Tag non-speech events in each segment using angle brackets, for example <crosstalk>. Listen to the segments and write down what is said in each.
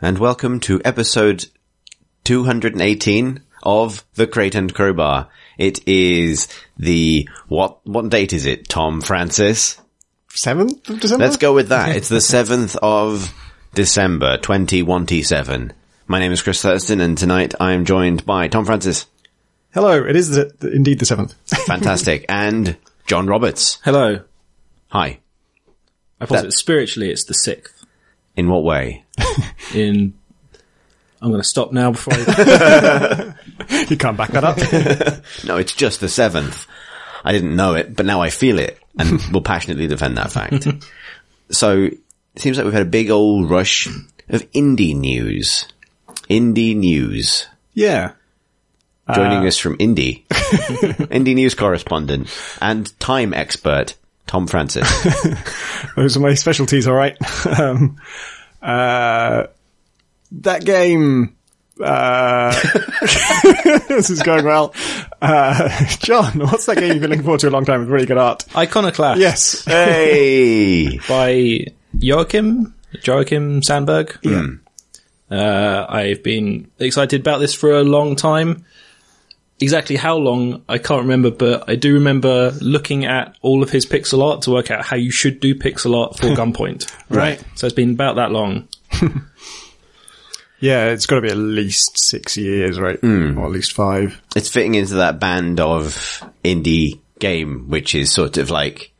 Hello, and welcome to episode 218 of The Crate and Crowbar. It is the, what, what date is it, Tom Francis? 7th of December? Let's go with that. <laughs> It's the 7th of December, 2017. My name is Chris Thurston, and tonight I am joined by Tom Francis. Hello, it is the, the- indeed the 7th. <laughs> Fantastic. and John Roberts. Hello. Hi. I posit spiritually it's the sixth. In what way? <laughs> In I'm going to stop now before I. <laughs> you can't back that up. <laughs> No, it's just the 7th. I didn't know it, but now I feel it and will passionately defend that fact. so it seems like we've had a big old rush of indie news. Indie news. yeah. Joining uh, us from Indie, Indie news correspondent and time expert, Tom Francis. <laughs> Those are my specialties, alright. <laughs> um, uh, that game, uh, <laughs> this is going well. Uh, John, what's that game you've been looking forward to a long time with really good art? Iconoclast. Yes. hey! By Joakim Joakim Sandberg. Yeah. Uh, I've been excited about this for a long time. Exactly how long I can't remember, but I do remember looking at all of his pixel art to work out how you should do pixel art for <laughs> Gunpoint. Right. So it's been about that long. <laughs> Yeah, it's got to be at least six years, right? Or at least five. It's fitting into that band of indie game, which is sort of like,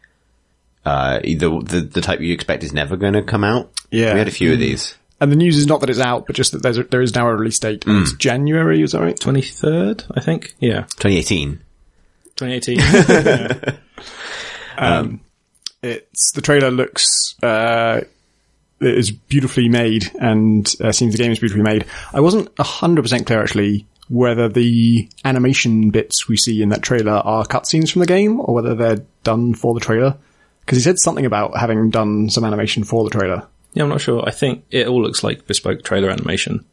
uh, the, the, the type you expect is never going to come out. Yeah. We had a few of these. And the news is not that it's out, but just that there's a, there is now a release date. and It's January, is that right? 23rd, I think. Yeah. 2018. 2018. <laughs> It's the trailer looks uh, it is beautifully made, and uh, seems the game is beautifully made. I wasn't hundred percent clear actually whether the animation bits we see in that trailer are cutscenes from the game or whether they're done for the trailer. Because he said something about having done some animation for the trailer. Yeah, I'm not sure. I think it all looks like bespoke trailer animation,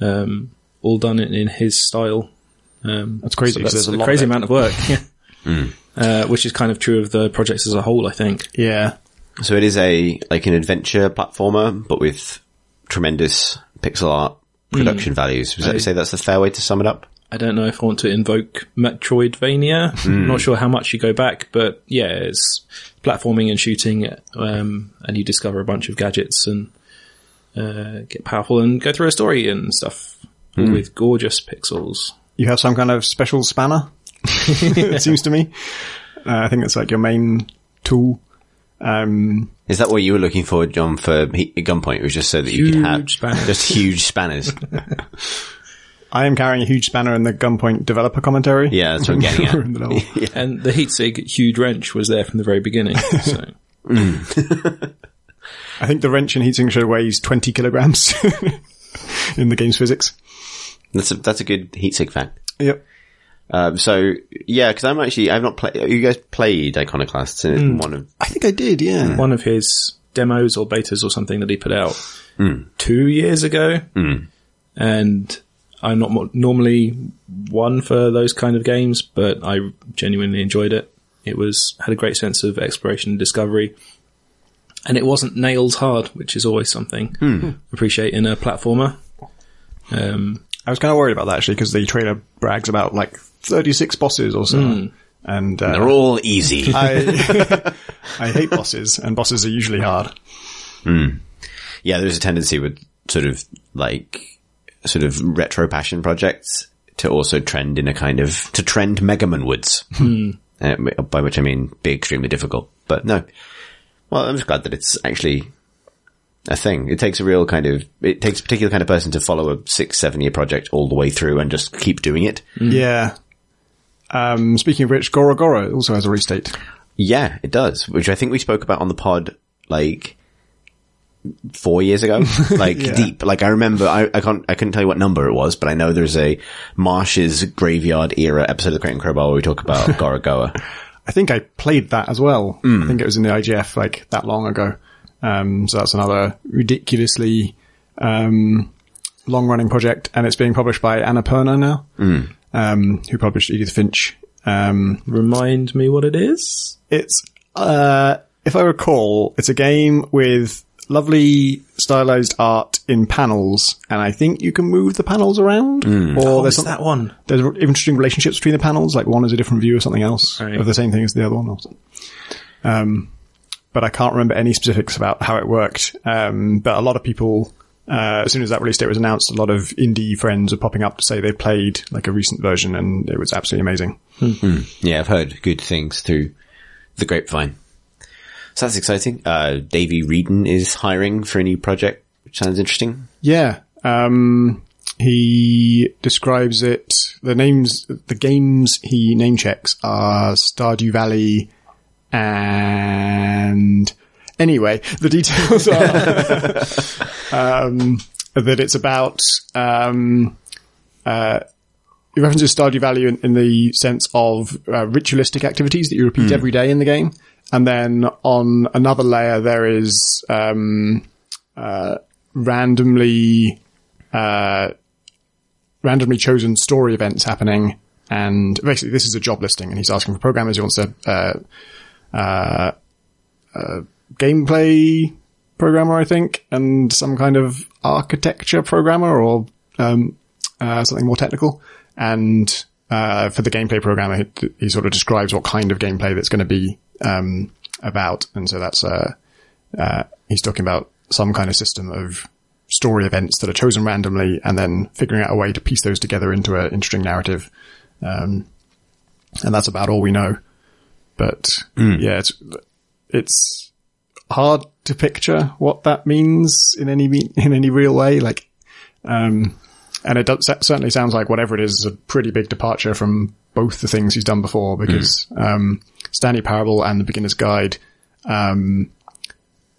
um, all done in, in his style. Um, That's crazy, so 'cause that's there's a a lot crazy of it. amount of work. <laughs> Yeah. Uh, which is kind of true of the projects as a whole, I think. Yeah, So it is a, like an adventure platformer, but with tremendous pixel art production values. Would you say that's a fair way to sum it up? I don't know if I want to invoke Metroidvania. I'm not sure how much you go back, but yeah, it's platforming and shooting, um, and you discover a bunch of gadgets and uh, get powerful and go through a story and stuff all with gorgeous pixels. you have some kind of special spanner. <laughs> it seems to me. Uh, I think it's like your main tool. Um, Is that what you were looking for, John, for he- Gunpoint? It was just so that you could have spanners. just huge spanners. <laughs> I am carrying a huge spanner in the Gunpoint developer commentary. Yeah, that's what I'm getting at. In the level. And the Heatsig huge wrench was there from the very beginning. So. <laughs> <laughs> I think the wrench in heat signature weighs 20 kilograms <laughs> in the game's physics. That's a, that's a good heatsig fact. Yep. Um, so yeah, because I'm actually I've not played. You guys played Iconoclasts in hmm. one of I think I did, yeah. Hmm. one of his demos or betas or something that he put out hmm. two years ago. And I'm not normally one for those kind of games, but I genuinely enjoyed it. It was, had a great sense of exploration and discovery. And it wasn't nails hard, which is always something I appreciate in a platformer. Um, I was kind of worried about that actually because the trailer brags about like 36 bosses or so. And, uh, they're all easy. <laughs> I, <laughs> I hate bosses and bosses are usually hard. yeah, there's a tendency with sort of like sort of retro passion projects to also trend in a kind of to trend Megaman woods. Uh, by which I mean be extremely difficult. But no. Well, I'm just glad that it's actually a thing. It takes a real kind of it takes a particular kind of person to follow a six, seven year project all the way through and just keep doing it. Yeah. Um, speaking of which, Gorogoa also has a restate. Yeah, it does, which I think we spoke about on the pod like four years ago, <laughs> like Yeah. deep. Like I remember, I, I can't, I couldn't tell you what number it was, but I know there's a Marsh's Graveyard era episode of the Crate and Crowbar where we talk about <laughs> Gorogoa. I think I played that as well. I think it was in the IGF like that long ago. Um, so that's another ridiculously, um, long running project and it's being published by Annapurna now, um, who published Edith Finch. Um, remind me what it is? it's, uh, if I recall, it's a game with lovely stylized art in panels, and I think you can move the panels around. Or Oh, there's is some, that one? there's interesting relationships between the panels. Like one is a different view of something else Right. of the same thing as the other one. Um, but I can't remember any specifics about how it worked. Um, but a lot of people, uh, as soon as that release date was announced, a lot of indie friends were popping up to say they played like a recent version, and it was absolutely amazing. Yeah, I've heard good things through the grapevine. So that's exciting. Uh, Davy Wreden is hiring for a new project, which sounds interesting. Yeah. Um, he describes it, the names, the games he name checks are Stardew Valley and anyway, the details are, <laughs> um, that it's about, um, uh, he references Stardew Valley in, in the sense of uh, ritualistic activities that you repeat every day in the game. And then on another layer, there is, um, randomly uh, randomly chosen story events happening. And basically, this is a job listing, and he's asking for programmers. He wants a, uh, uh, uh, gameplay programmer, I think, and some kind of architecture programmer or um, uh, something more technical. And uh, for the gameplay programmer, he, he sort of describes what kind of gameplay that's going to be um, about. And so that's uh, uh, he's talking about some kind of system of story events that are chosen randomly and then figuring out a way to piece those together into an interesting narrative. Um, and that's about all we know. But yeah, it's, it's hard to picture what that means in any, in any real way. Like, um, and it does, certainly sounds like whatever it is is a pretty big departure from both the things he's done before because, um, Stanley Parable and the Beginner's Guide, um,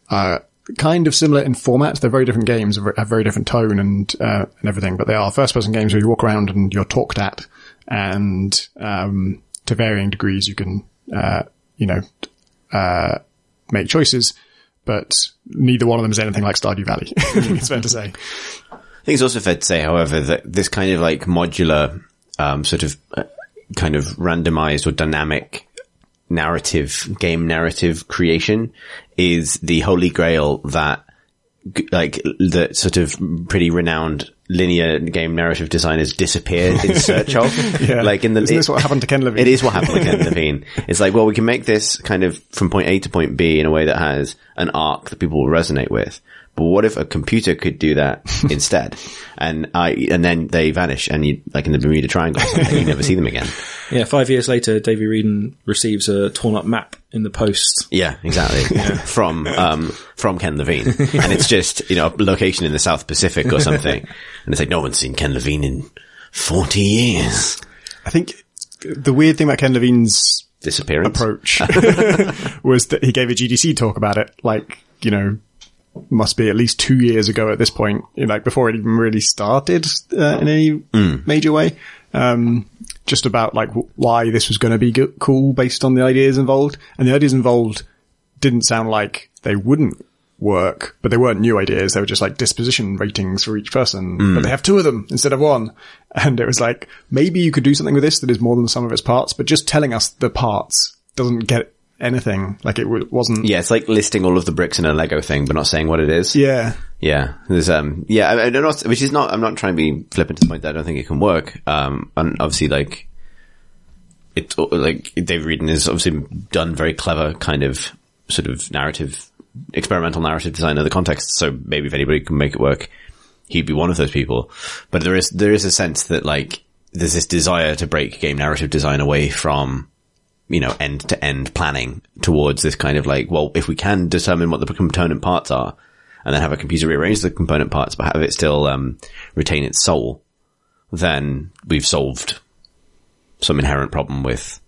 are kind of similar in format. They're very different games, have very different tone and, uh, and everything, but they are first person games where you walk around and you're talked at and, um, to varying degrees you can, uh, you know, uh, make choices, but neither one of them is anything like Stardew Valley. <laughs> It's fair to say. I think it's also fair to say, however, that this kind of like modular, um, sort of, uh, kind of randomized or dynamic narrative, game narrative creation is the holy grail that, like, the sort of pretty renowned linear game narrative designers disappeared in <laughs> search of. Yeah. Like in the, Isn't this what happened to Ken Levine? It is what happened to Ken Levine. It's like, well, we can make this kind of from point A to point B in a way that has an arc that people will resonate with. But what if a computer could do that <laughs> instead? And I, and then they vanish and you, like in the Bermuda Triangle you never see them again. Yeah, five years later, Davy Wreden receives a torn up map in the post. Yeah, exactly. <laughs> From, um, from Ken Levine. And it's just, you know, a location in the South Pacific or something. And it's like, no one's seen Ken Levine in 40 years. I think the weird thing about Ken Levine's Disappearance. approach <laughs> <laughs> was that he gave a GDC talk about it, like, you know, must be at least two years ago at this point, you know, like before it even really started uh, in any major way. Um, just about like w- why this was going to be go- cool based on the ideas involved. And the ideas involved didn't sound like they wouldn't work, but they weren't new ideas. They were just like disposition ratings for each person, but they have two of them instead of one. <laughs> And it was like, maybe you could do something with this that is more than the sum of its parts, but just telling us the parts doesn't get anything. Like it w- wasn't. Yeah, it's like listing all of the bricks in a Lego thing, but not saying what it is. Yeah. Yeah, there's um, yeah, I, I don't know, which is not. I'm not trying to be flippant to the point that I don't think it can work. Um, and obviously, like, it like David Wreden has obviously done very clever kind of sort of narrative, experimental narrative design of the context. So maybe if anybody can make it work, he'd be one of those people. But there is there is a sense that like there's this desire to break game narrative design away from you know, end to end planning towards this kind of like, well, if we can determine what the component parts are and then have a computer rearrange the component parts, but have it still, um, retain its soul, then we've solved some inherent problem with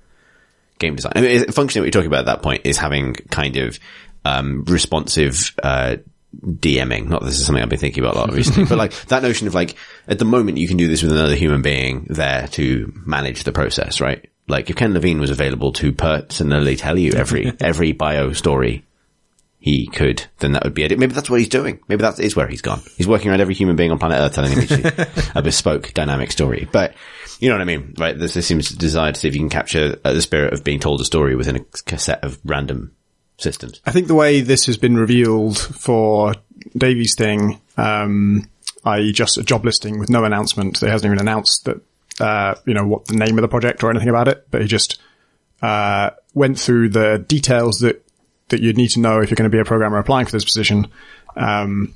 game design. I mean, functionally what you're talking about at that point is having kind of, um, responsive, uh, DMing. Not this is something I've been thinking about a lot <laughs> recently, but like that notion of like, at the moment you can do this with another human being there to manage the process, right? Like if Ken Levine was available to personally tell you every, <laughs> every bio story he could, then that would be it. Maybe that's what he's doing. Maybe that is where he's gone. He's working around every human being on planet Earth telling him <laughs> a bespoke dynamic story. But you know what I mean, right? This, this seems to desire to see if you can capture uh, the spirit of being told a story within a set of random systems. I think the way this has been revealed for Davy's thing, um, i.e. just a job listing with no announcement. They hasn't even announced that, uh, you know, what the name of the project or anything about it, but he just, uh, went through the details that, that you'd need to know if you're going to be a programmer applying for this position. Um,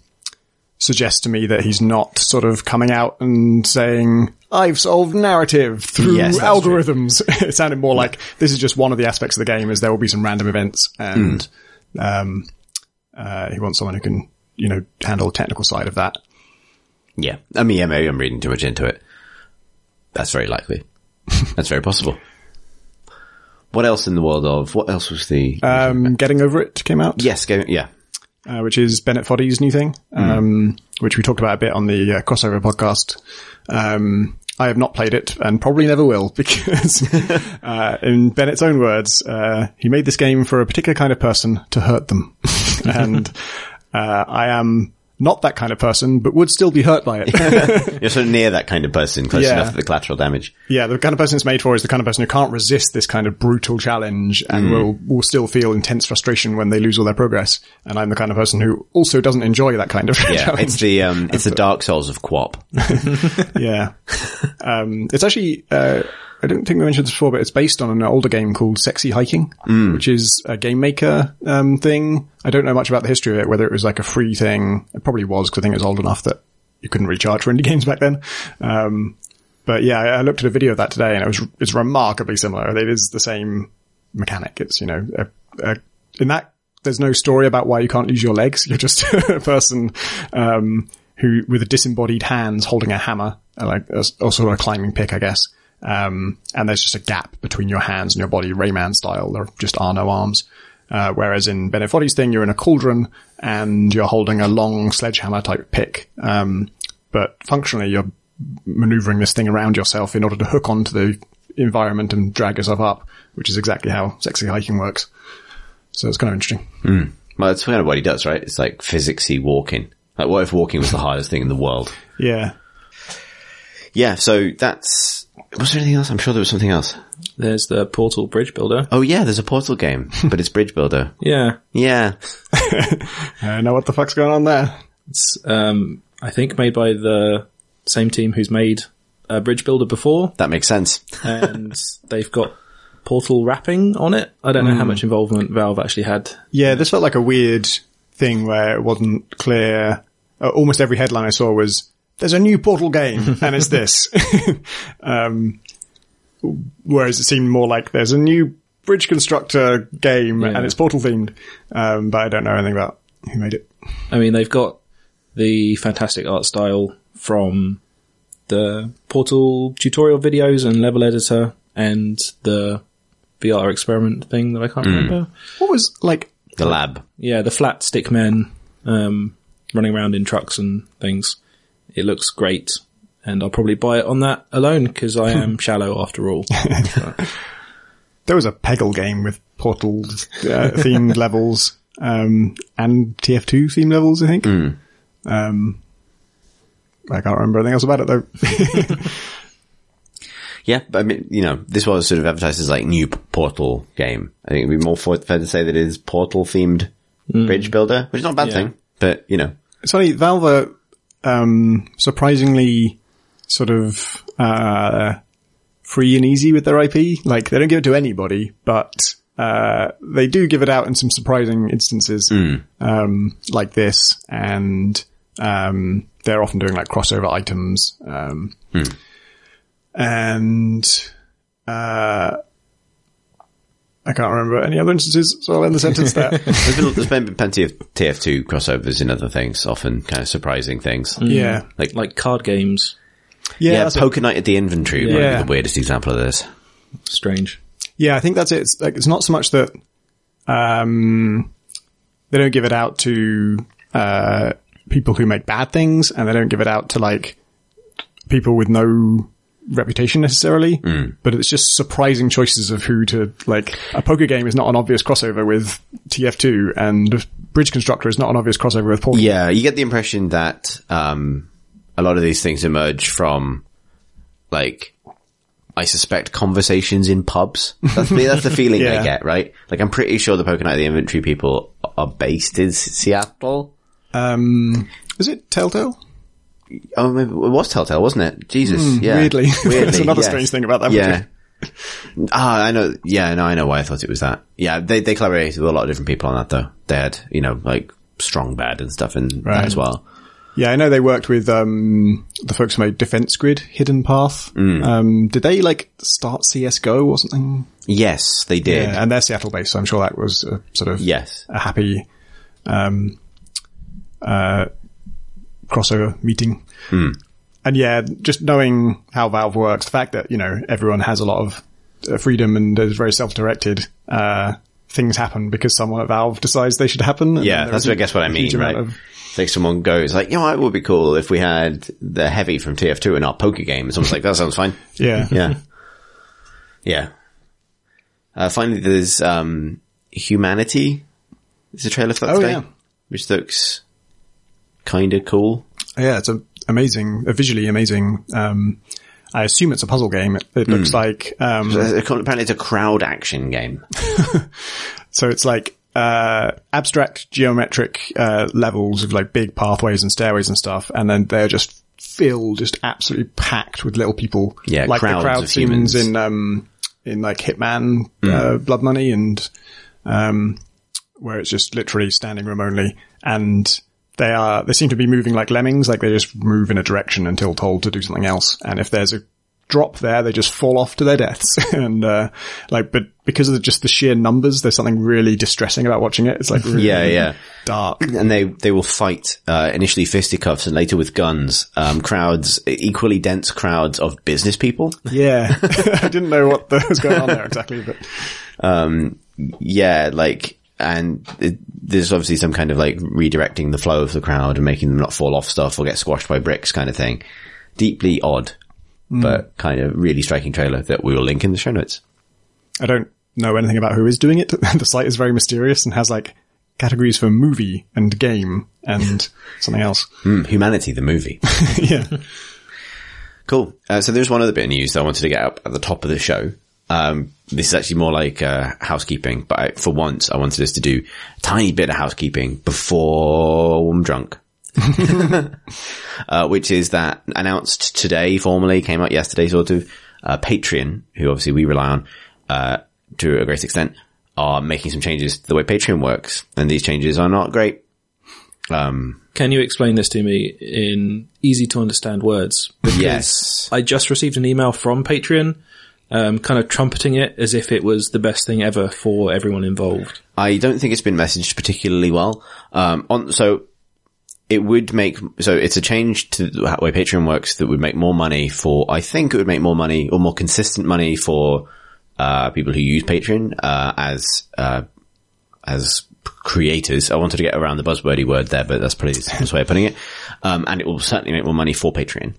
suggests to me that he's not sort of coming out and saying, I've solved narrative through Yes, algorithms. <laughs> it sounded more like this is just one of the aspects of the game is there will be some random events and, um, uh, he wants someone who can, you know, handle the technical side of that. Yeah. I mean, yeah, maybe I'm reading too much into it. That's very likely. <laughs> That's very possible. What else in the world of, what else was the, Um, Getting Over It came out, yes, yeah. uh, which is Bennett Foddy's new thing, um, which we talked about a bit on the uh, crossover podcast. Um, I have not played it and probably never will <laughs> because, uh, in Bennett's own words, uh, he made this game for a particular kind of person to hurt them. <laughs> and, uh, I am not that kind of person, but would still be hurt by it. <laughs> <laughs> You're sort of near that kind of person, close Yeah. enough for the collateral damage. yeah, the kind of person it's made for is the kind of person who can't resist this kind of brutal challenge and will, will still feel intense frustration when they lose all their progress. And I'm the kind of person who also doesn't enjoy that kind of <laughs> Yeah. challenge. It's the, um, it's the Dark Souls of QWOP. yeah. Um, it's actually, uh, I don't think we mentioned this before, but it's based on an older game called Sexy Hiking, which is a game maker, um, thing. I don't know much about the history of it, whether it was like a free thing. It probably was because I think it was old enough that you couldn't really charge for indie <laughs> games back then. Um, but yeah, I, I looked at a video of that today and it was, it's remarkably similar. It is the same mechanic. It's, you know, a, a, in that, there's no story about why you can't use your legs. <laughs> You're just <laughs> a person, um, who, with a disembodied hands holding a hammer, uh, like, a, or sort of a climbing pick, I guess. Um, and there's just a gap between your hands and your body, Rayman style. There just are no arms. Uh, whereas in Bennett Foddy's thing, you're in a cauldron and you're holding a long sledgehammer type pick. Um, but functionally, you're maneuvering this thing around yourself in order to hook onto the environment and drag yourself up, which is exactly how sexy hiking works. So it's kind of interesting. Well, that's kind of what he does, right? It's like physicsy walking. Like, what if walking was the hardest thing in the world? Yeah. Yeah, so that's, was there anything else? I'm sure there was something else. There's the Portal Bridge Builder. Oh yeah, there's a Portal game, but it's Bridge Builder. <laughs> Yeah. Yeah. <laughs> I know what the fuck's going on there. It's, um, I think made by the same team who's made uh, Bridge Builder before, That makes sense. <laughs> and they've got Portal wrapping on it. I don't know how much involvement Valve actually had. Yeah, this felt like a weird thing where it wasn't clear. Uh, almost every headline I saw was, there's a new Portal game, <laughs> and it's this. <laughs> um, whereas it seemed more like there's a new bridge constructor game, Yeah. and it's Portal themed. Um, but I don't know anything about who made it. I mean, they've got the fantastic art style from the Portal tutorial videos and level editor and the VR experiment thing that I can't remember. What was, like, The lab. Yeah, the flat stick men, um, running around in trucks and things. It looks great. And I'll probably buy it on that alone because I am <laughs> shallow after all. <laughs> there was a Peggle game with Portal uh, <laughs> themed levels, um, and TF2 themed levels, I think. Um, I can't remember anything else about it though. Yeah, but I mean, you know, this was sort of advertised as like new p- Portal game. I think it'd be more for- fair to say that it is Portal themed Bridge Builder, which is not a bad Yeah. thing, but you know, It's funny, Valve are, um, surprisingly sort of, uh, free and easy with their IP. Like, they don't give it to anybody, but, uh, they do give it out in some surprising instances, um, like this, and, um, they're often doing like crossover items, um, and, uh, I can't remember any other instances, so I'll end the sentence there. <laughs> there's been, there's been plenty of TF2 crossovers in other things, often kind of surprising things. yeah. Like, like card games. Yeah, yeah, that's it. Poker Night at the Inventory might Yeah. be the weirdest example of this. Strange. Yeah, I think that's it. It's like it's not so much that um they don't give it out to uh people who make bad things and they don't give it out to like people with no reputation necessarily, but it's just surprising choices of who to like a poker game is not an obvious crossover with TF2 and Bridge Constructor is not an obvious crossover with Portal. Yeah, you get the impression that um, a lot of these things emerge from like I suspect conversations in pubs. That's the, that's the feeling <laughs> I get, right? Like I'm pretty sure the Pokemon the Inventory people are based in Seattle. Um, is it Telltale? Oh, maybe it was Telltale, wasn't it? Jesus, yeah. Hmm, weirdly. <laughs> That's another yes. strange thing about that Yeah. <laughs> Ah, I know. Yeah, no, I know why I thought it was that. Yeah, they they collaborated with a lot of different people on that though. They had, you know, like Strong Bad and stuff in that as well. Yeah, I know they worked with um, the folks who made Defense Grid, Hidden Path. Mm. Um, did they like start CS:GO or something? Yes, they did. Yeah, and they're Seattle based, so I'm sure that was a sort of Yes. a happy um, uh, crossover meeting. Hmm. And yeah, just knowing how Valve works, the fact that you know everyone has a lot of uh, freedom and is very self-directed. Uh, things happen because someone at Valve decides they should happen. Yeah, that's isn't I guess what I mean, right? of- like someone goes like, you know, it would be cool if we had the heavy from TF2 in our poker game. And someone's like, that sounds fine. <laughs> yeah, Yeah. yeah. Uh, finally, there's, um, Humanity. There's a trailer for that Oh, today, yeah. which looks kind of cool. Yeah, it's a amazing, a visually amazing. Um, I assume it's a puzzle game. It, it looks like um, Uh, Apparently it's a crowd action game. <laughs> so. It's like uh, abstract geometric uh, levels of like big pathways and stairways and stuff, and then they're just filled, just absolutely packed with little people. Yeah, like the crowd of scenes humans. in um, in like Hitman, uh, Blood Money, and um, where it's just literally standing room only, and they are they seem to be moving like lemmings, like they just move in a direction until told to do something else, and if there's a drop there, they just fall off to their deaths, <laughs> and uh, like, but because of the, just the sheer numbers, there's something really distressing about watching it. It's like <laughs> really Yeah, yeah. dark. And they, they will fight, uh, initially fisticuffs and later with guns, um, crowds, equally dense crowds of business people. Yeah, <laughs> I didn't know what the, was going on there exactly, but yeah, like, and it, there's obviously some kind of like redirecting the flow of the crowd and making them not fall off stuff or get squashed by bricks kind of thing. Deeply odd, but kind of really striking trailer that we will link in the show notes. I don't know anything about who is doing it. <laughs> the site is very mysterious and has like categories for movie and game and <laughs> something else. Hmm, Humanity, the movie. <laughs> yeah. Cool. Uh, so there's one other bit of news that I wanted to get up at the top of the show. Um, this is actually more like uh, housekeeping, but I, for once I wanted us to do a tiny bit of housekeeping before I'm drunk. <laughs> <laughs> uh, which is that announced today formally, came out yesterday sort of, uh, Patreon, who obviously we rely on, uh, to a great extent, are making some changes to the way Patreon works. And these changes are not great. Can you explain this to me in easy to understand words? Yes. I just received an email from Patreon, um, kind of trumpeting it as if it was the best thing ever for everyone involved. I don't think it's been messaged particularly well. Um, on, so it would make, so it's a change to the way Patreon works that would make more money for, I think it would make more money or more consistent money for, uh, people who use Patreon, uh, as, uh, as creators. I wanted to get around the buzzwordy word there, but that's probably the simplest way of putting it. Um, and it will certainly make more money for Patreon.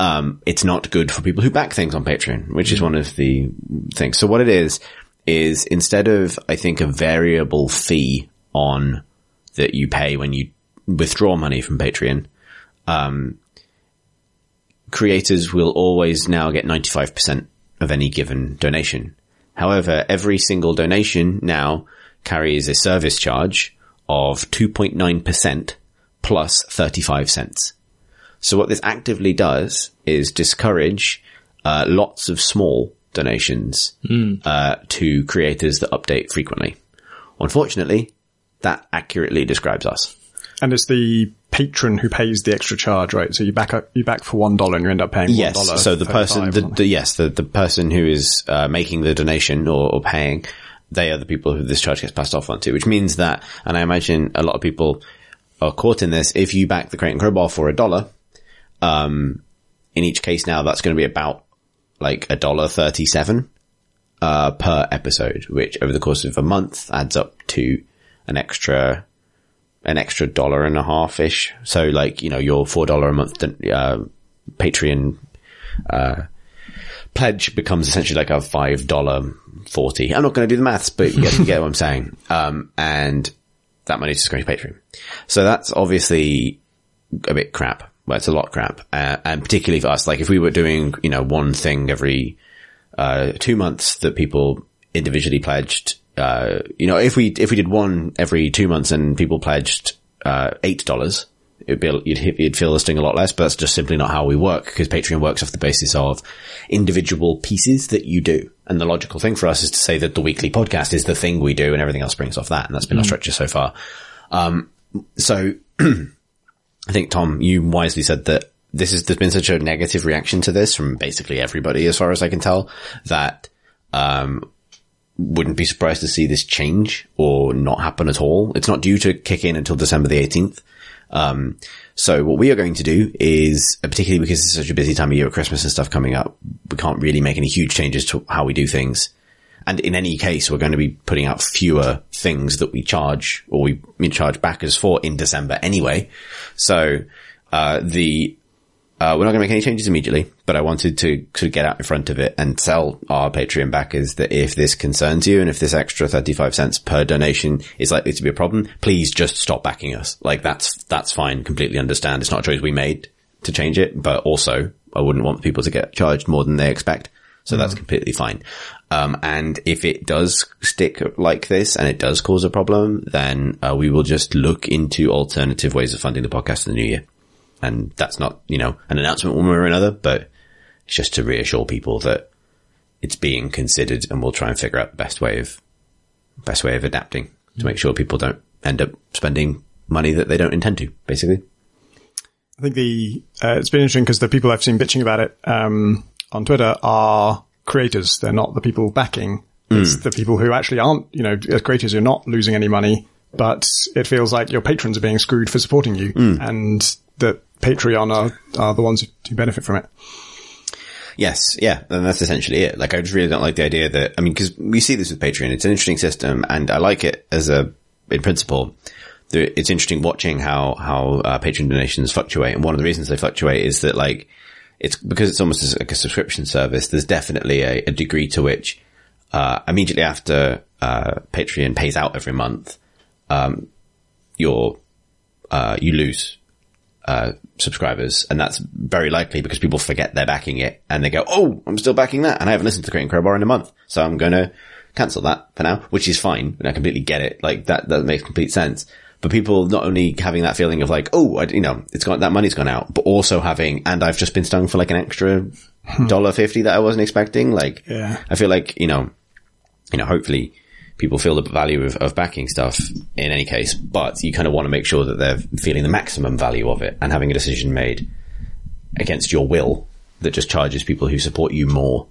Um, it's not good for people who back things on Patreon, which is one of the things. So what it is, is instead of, I think, a variable fee on that you pay when you withdraw money from Patreon, um, creators will always now get 95% of any given donation. However, every single donation now carries a service charge of 2.9% plus 35 cents. So what this actively does is discourage uh, lots of small donations uh, to creators that update frequently. Unfortunately, that accurately describes us. And it's the patron who pays the extra charge, right? So you back up, you back for one dollar and you end up paying one Yes. So the person, the, the yes, the, the person who is uh, making the donation or, or paying, they are the people who this charge gets passed off onto, which means that, and I imagine a lot of people are caught in this. If you back the Crate and Crowbar for a dollar, um, in each case now that's going to be about like a dollar thirty-seven uh, per episode, which over the course of a month adds up to an extra an extra dollar and a half ish. So like, you know, your $4 a month, uh, Patreon, uh, pledge becomes essentially like a $5.40. I'm not going to do the maths, but you get, you get what I'm saying. <laughs> Um, and that money is just going to Patreon. So that's obviously a bit crap. Well, it's a lot of crap. Uh, and particularly for us, like if we were doing, you know, one thing every, uh, two months that people individually pledged, uh, you know, if we, if we did one every two months and people pledged, uh, $8, it'd be, you'd, you'd feel this thing a lot less, but that's just simply not how we work because Patreon works off the basis of individual pieces that you do. And the logical thing for us is to say that the weekly podcast is the thing we do and everything else springs off that. And that's been our structure so far. Um, so <clears throat> I think Tom, you wisely said that this is, there's been such a negative reaction to this from basically everybody as far as I can tell that, um, wouldn't be surprised to see this change or not happen at all. It's not due to kick in until December the 18th. Um, so what we are going to do is, uh, particularly because it's such a busy time of year Christmas and stuff coming up, we can't really make any huge changes to how we do things. And in any case, we're going to be putting out fewer things that we charge or we, we charge backers for in December anyway. So, uh, the, uh, we're not going to make any changes immediately, but I wanted to sort of get out in front of it and tell our Patreon backers that if this concerns you and if this extra 35 cents per donation is likely to be a problem, please just stop backing us. Like that's, that's fine. Completely understand. It's not a choice we made to change it, but also I wouldn't want people to get charged more than they expect. So that's completely fine. Um, and if it does stick like this and it does cause a problem, then uh, we will just look into alternative ways of funding the podcast in the new year. And that's not, you know, an announcement one way or another, but it's just to reassure people that it's being considered and we'll try and figure out the best way of, best way of adapting to make sure people don't end up spending money that they don't intend to, basically. I think the uh, it's been interesting because the people I've seen bitching about it um, on Twitter are creators. They're not the people backing. It's the people who actually aren't, you know, as creators you're not losing any money, but it feels like your patrons are being screwed for supporting you, and that Patreon are are the ones who benefit from it. Yes, yeah, and that's essentially it. Like, I just really don't like the idea that, I mean, cause we see this with Patreon. It's an interesting system and I like it as a, in principle. It's interesting watching how, how, uh, Patreon donations fluctuate. And one of the reasons they fluctuate is that like, it's because it's almost like a subscription service. There's definitely a, a degree to which, uh, immediately after, uh, Patreon pays out every month, um, you're, uh, you lose uh, subscribers, and that's very likely because people forget they're backing it, and they go, "Oh, I'm still backing that," and I haven't listened to Crate and Crowbar in a month, so I'm going to cancel that for now, which is fine, and I completely get it. Like that, that makes complete sense. But people not only having that feeling of like, "Oh, I, you know, it's gone, that money's gone out," but also having, and I've just been stung for like an extra hmm. dollar fifty that I wasn't expecting. Like, Yeah. I feel like you know, you know, hopefully people feel the value of, of backing stuff in any case, but you kind of want to make sure that they're feeling the maximum value of it and having a decision made against your will that just charges people who support you more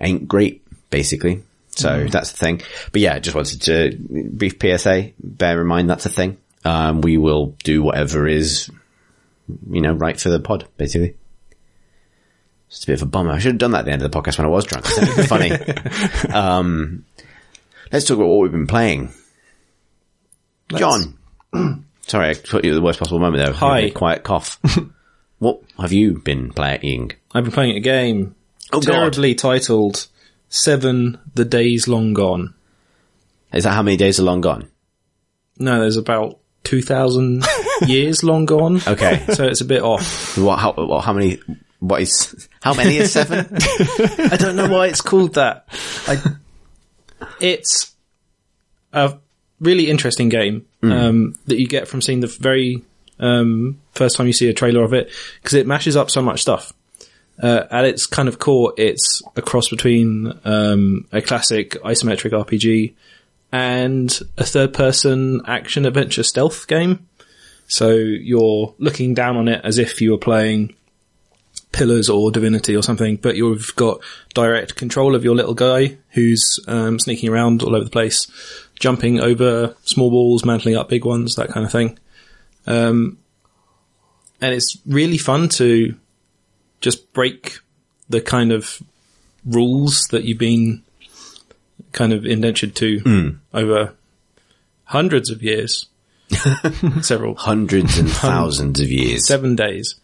ain't great, basically. So that's the thing. But yeah, just wanted to brief PSA, bear in mind that's a thing. Um, we will do whatever is, you know, right for the pod, basically. It's a bit of a bummer. I should have done that at the end of the podcast when I was drunk. It's funny. <laughs> um, let's talk about what we've been playing. John. <clears throat> Sorry, I put you at the worst possible moment there. Hi. Quiet cough. <laughs> what have you been playing? I've been playing a game Oh, God. terribly titled Seven: The Days Long Gone. Is that how many days are long gone? No, there's about two thousand <laughs> years long gone. Okay. so it's a bit off. What, how, what, how many, what is, how many is seven? <laughs> I don't know why it's called that. I, it's a really interesting game um, that you get from seeing the very um, first time you see a trailer of it because it mashes up so much stuff. Uh, at its kind of core, it's a cross between um, a classic isometric RPG and a third-person action adventure stealth game. So you're looking down on it as if you were playing Pillars or Divinity or something, but you've got direct control of your little guy who's um, sneaking around all over the place, jumping over small walls, mantling up big ones, that kind of thing. Um, and it's really fun to just break the kind of rules that you've been kind of indentured to over hundreds of years, <laughs> several Hundreds and <laughs> thousands of years. seven days.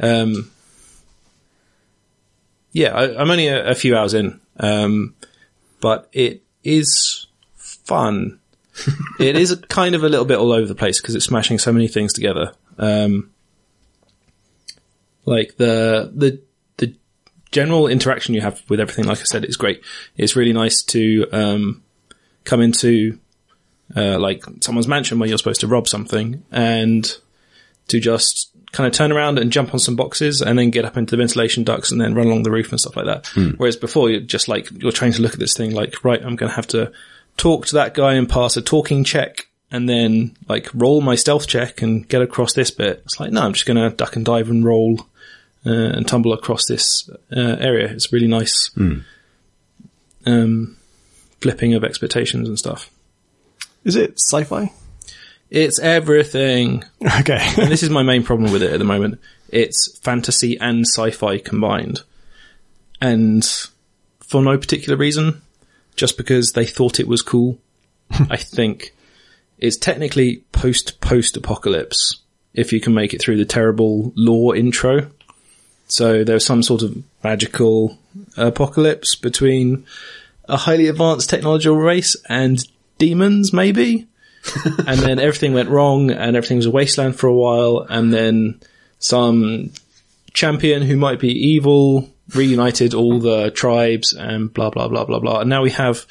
Um, yeah, I, I'm only a, a few hours in, um, but it is fun. <laughs> it is kind of a little bit all over the place because it's smashing so many things together. Um, like the the the general interaction you have with everything, like I said, is great. It's really nice to um, come into uh, like someone's mansion where you're supposed to rob something and to just kind of turn around and jump on some boxes and then get up into the ventilation ducts and then run along the roof and stuff like that. Whereas before you're just like, you're trying to look at this thing like, right, I'm going to have to talk to that guy and pass a talking check and then like roll my stealth check and get across this bit. It's like, no, I'm just going to duck and dive and roll and tumble across this uh, area. It's really nice. Um, flipping of expectations and stuff. Is it sci-fi? It's everything. <laughs> Okay. and this is my main problem with it at the moment. It's fantasy and sci-fi combined. And for no particular reason, just because they thought it was cool, <laughs> I think it's technically post-post apocalypse if you can make it through the terrible lore intro. So there was some sort of magical apocalypse between a highly advanced technological race and demons, maybe? <laughs> and then everything went wrong and everything was a wasteland for a while and then some champion who might be evil reunited all the tribes and blah blah blah blah blah and now we have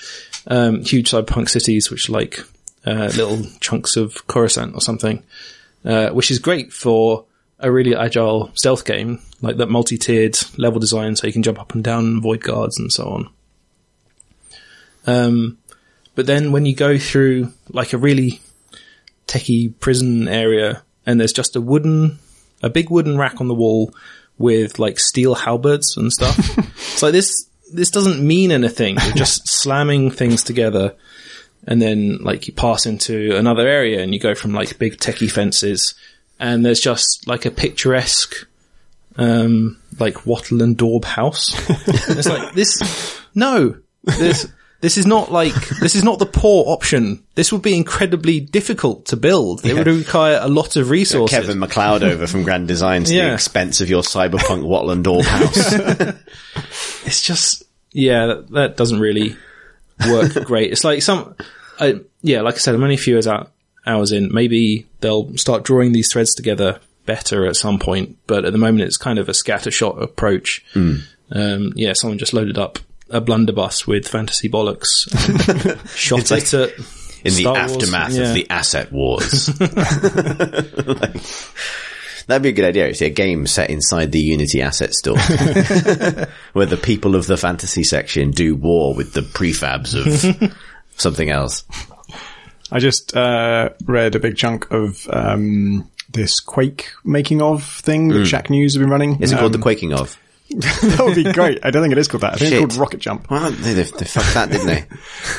um, huge cyberpunk cities which are like uh, little chunks of Coruscant or something uh, which is great for a really agile stealth game like that multi-tiered level design so you can jump up and down void guards and so on um, but then when you go through like a really techie prison area and there's just a wooden, a big wooden rack on the wall with like steel halberds and stuff. <laughs> it's like this, this doesn't mean anything. You're just <laughs> slamming things together and then like you pass into another area and you go from like big techie fences and there's just like a picturesque, um, like wattle and daub house. <laughs> it's like this, no, this, this is not like, this is not the poor option. This would be incredibly difficult to build. It would require a lot of resources. Kevin McCloud over from Grand Designs, the expense of your cyberpunk wattle and daub house. <laughs> It's just, yeah, that, that doesn't really work <laughs> great. It's like some, I, yeah, like I said, I'm only a few hours out, hours in. Maybe they'll start drawing these threads together better at some point, but at the moment it's kind of a scattershot approach. Um, yeah, someone just loaded up a blunderbuss with fantasy bollocks, <laughs> shot like it at in the Wars, aftermath yeah. of the asset wars. Like, <laughs> <laughs> that'd be a good idea. Actually, a game set inside the Unity asset store, where the people of the fantasy section do war with the prefabs of something else. I just uh, read a big chunk of um, this Quake making of thing that Shacknews have been running. Is it called Um, the quaking of? <laughs> that would be great. I don't think it is called that. I think Shit. it's called Rocket Jump. Well, they, they, they fucked that, didn't they?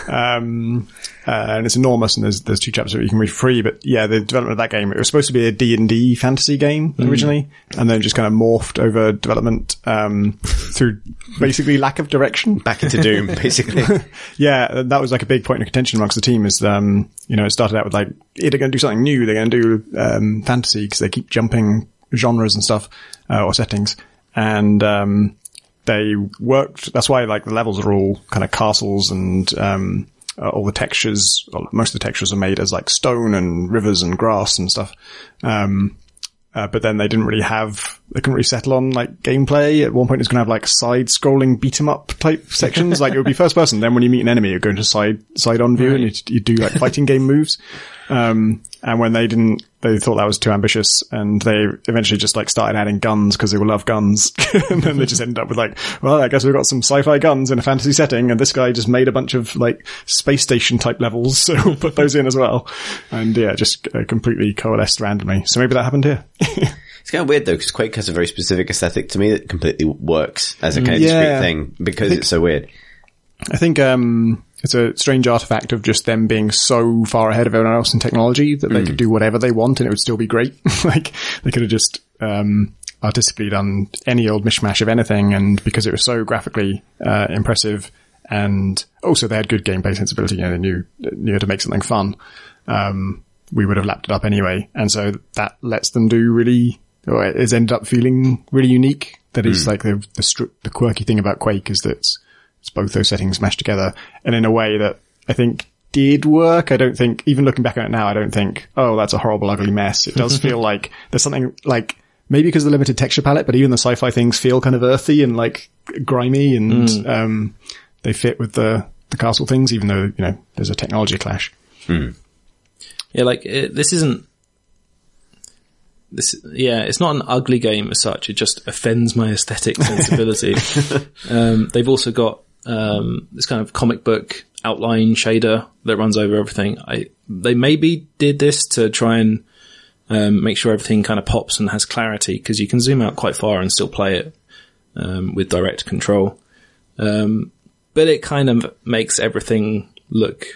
<laughs> um, uh, and it's enormous, and there's there's two chapters that you can read free. But yeah, the development of that game it was supposed to be a D and D fantasy game originally, and then just kind of morphed over development um, through basically lack of direction. Back into Doom, <laughs> basically. Yeah, that was like a big point of contention amongst the team. Is um, you know, it started out with like, they're going to do something new. They're going to do um, fantasy because they keep jumping genres and stuff uh, or settings, and um, they worked. That's why like the levels are all kind of castles and um, uh, all the textures. Well, most of the textures are made as like stone and rivers and grass and stuff. Um, uh, but then they didn't really have, they couldn't really settle on like gameplay. At one point it's going to have like side scrolling beat 'em up type <laughs> sections. like it would be first person. Then when you meet an enemy, you're going to side, side on view and you, you do like fighting game <laughs> moves. Um, and when they didn't, they thought that was too ambitious and they eventually just like started adding guns because they will love guns. <laughs> and then they just ended up with like, well, I guess we've got some sci-fi guns in a fantasy setting and this guy just made a bunch of like space station type levels. <laughs> So we'll put those in as well. And yeah, just uh, completely coalesced randomly. So maybe that happened here. <laughs> It's kind of weird though, because Quake has a very specific aesthetic to me that completely works as a kind of Yeah. discrete thing because it's so weird. I think um, it's a strange artifact of just them being so far ahead of everyone else in technology that they could do whatever they want and it would still be great. <laughs> like they could have just um, artistically done any old mishmash of anything, and because it was so graphically uh, impressive, and also they had good gameplay sensibility, you know, they knew knew how to make something fun. Um, we would have lapped it up anyway, and so that lets them do really. Or it's ended up feeling really unique. That is like the the, str- the quirky thing about Quake is that it's, it's both those settings mashed together and in a way that I think did work. I don't think, even looking back on it now, I don't think, oh, that's a horrible, ugly mess. It does <laughs> feel like there's something like maybe because of the limited texture palette, but even the sci-fi things feel kind of earthy and like grimy and, um, they fit with the, the castle things, even though, you know, there's a technology clash. Yeah, like it, this isn't. This, yeah, it's not an ugly game as such. It just offends my aesthetic sensibility. <laughs> um, they've also got um, this kind of comic book outline shader that runs over everything. I they maybe did this to try and um, make sure everything kind of pops and has clarity because you can zoom out quite far and still play it um, with direct control. Um, but it kind of makes everything look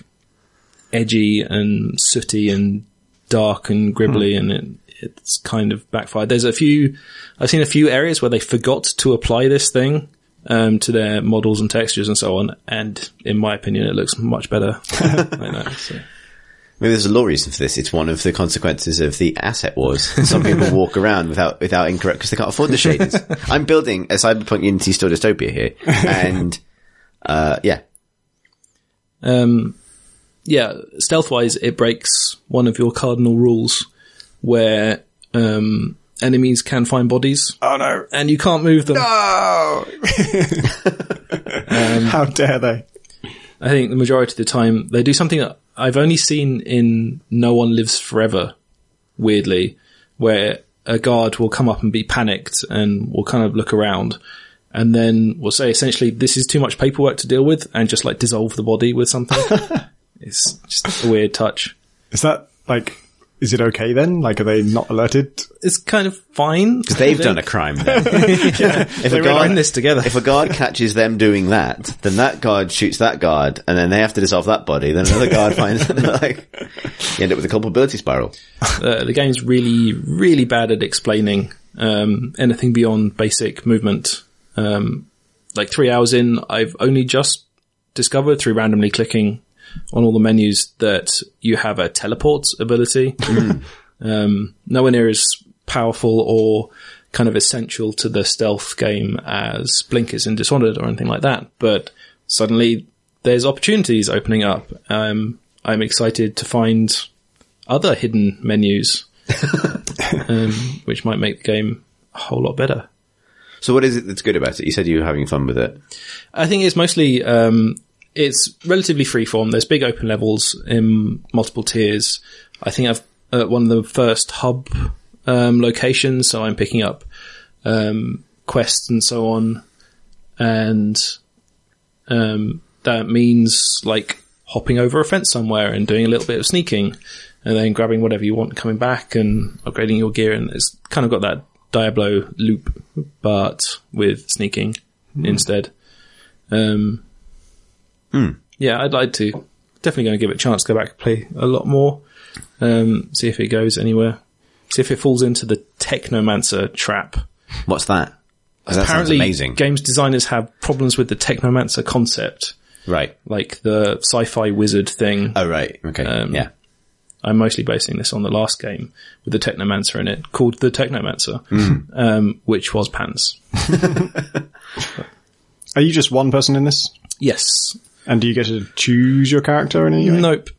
edgy and sooty and dark and gribbly and it, it's kind of backfired. There's a few, I've seen a few areas where they forgot to apply this thing, um, to their models and textures and so on. And in my opinion, it looks much better. <laughs> like that, so. I mean, there's a lore reason for this. It's one of the consequences of the asset wars. Some people <laughs> walk around without without incorrect because they can't afford the shaders. <laughs> I'm building a Cyberpunk Unity Store dystopia here, and uh, yeah, Um, yeah, stealth wise, it breaks one of your cardinal rules where, um, enemies can find bodies Oh no. and you can't move them. Oh! <laughs> <laughs> How dare they? I think the majority of the time they do something that I've only seen in No One Lives Forever, weirdly, where a guard will come up and be panicked and will kind of look around and then will say essentially this is too much paperwork to deal with and just like dissolve the body with something. <laughs> it's just a weird touch. Is that like, is it okay then? Like, are they not alerted? It's kind of fine. because they've done a crime. Then. <laughs> <laughs> if They were in this together. if a guard catches them doing that, then that guard shoots that guard, and then they have to dissolve that body. Then another guard <laughs> finds it like you end up with a culpability spiral. uh, the game's really, really bad at explaining um, anything beyond basic movement. Um, like three hours in, I've only just discovered through randomly clicking on all the menus that you have a teleport ability. <laughs> um, nowhere near as powerful or kind of essential to the stealth game as Blinkers in Dishonored or anything like that. But suddenly there's opportunities opening up. Um, I'm excited to find other hidden menus, <laughs> um, which might make the game a whole lot better. So what is it that's good about it? You said you were having fun with it. I think it's mostly um, it's relatively freeform. There's big open levels in multiple tiers. I think I've uh, one of the first hub um, locations, so I'm picking up um, quests and so on, and um, that means like hopping over a fence somewhere and doing a little bit of sneaking, and then grabbing whatever you want, coming back and upgrading your gear, and it's kind of got that Diablo loop, but with sneaking instead. Um, yeah, I'd like to. Definitely going to give it a chance to go back and play a lot more. Um, see if it goes anywhere. See if it falls into the Technomancer trap. What's that? 'Cause that sounds Apparently, amazing. games designers have problems with the Technomancer concept, right. like the sci-fi wizard thing. Oh, right. Okay. Um, yeah. I'm mostly basing this on the last game with the Technomancer in it, called the Technomancer, um, which was pants. <laughs> <laughs> Are you just one person in this? Yes, And do you get to choose your character in any way? Nope.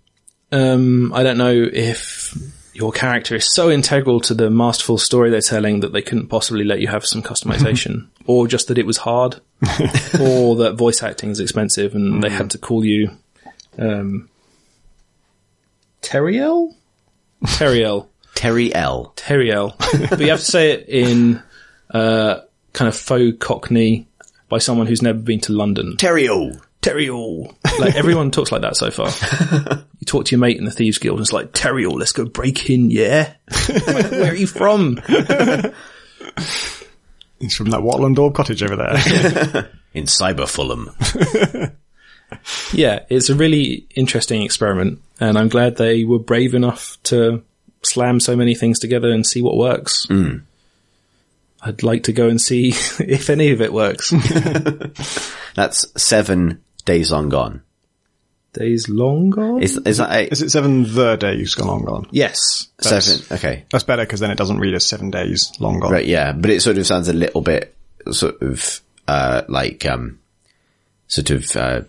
Um, I don't know if your character is so integral to the masterful story they're telling that they couldn't possibly let you have some customization, <laughs> or just that it was hard, <laughs> or that voice acting is expensive and they had to call you um, Teriel. Teriel. Terry L. Teriel. <laughs> but you have to say it in uh, kind of faux Cockney by someone who's never been to London. Terry O. Teriel. Like everyone talks like that so far. <laughs> You talk to your mate in the Thieves Guild and it's like, Teriel, let's go break in, yeah? Like, <laughs> Where are you from? <laughs> He's from that wattle and daub cottage over there. in Cyber Fulham. Yeah, it's a really interesting experiment and I'm glad they were brave enough to slam so many things together and see what works. Mm. I'd like to go and see if any of it works. That's seven days long gone. Days long gone? Is, is that eight? Is it seven the days gone long gone? yes. Seven. Okay. That's better because then it doesn't read as seven days long gone. Right. Yeah. But it sort of sounds a little bit sort of, uh, like, um, sort of, uh,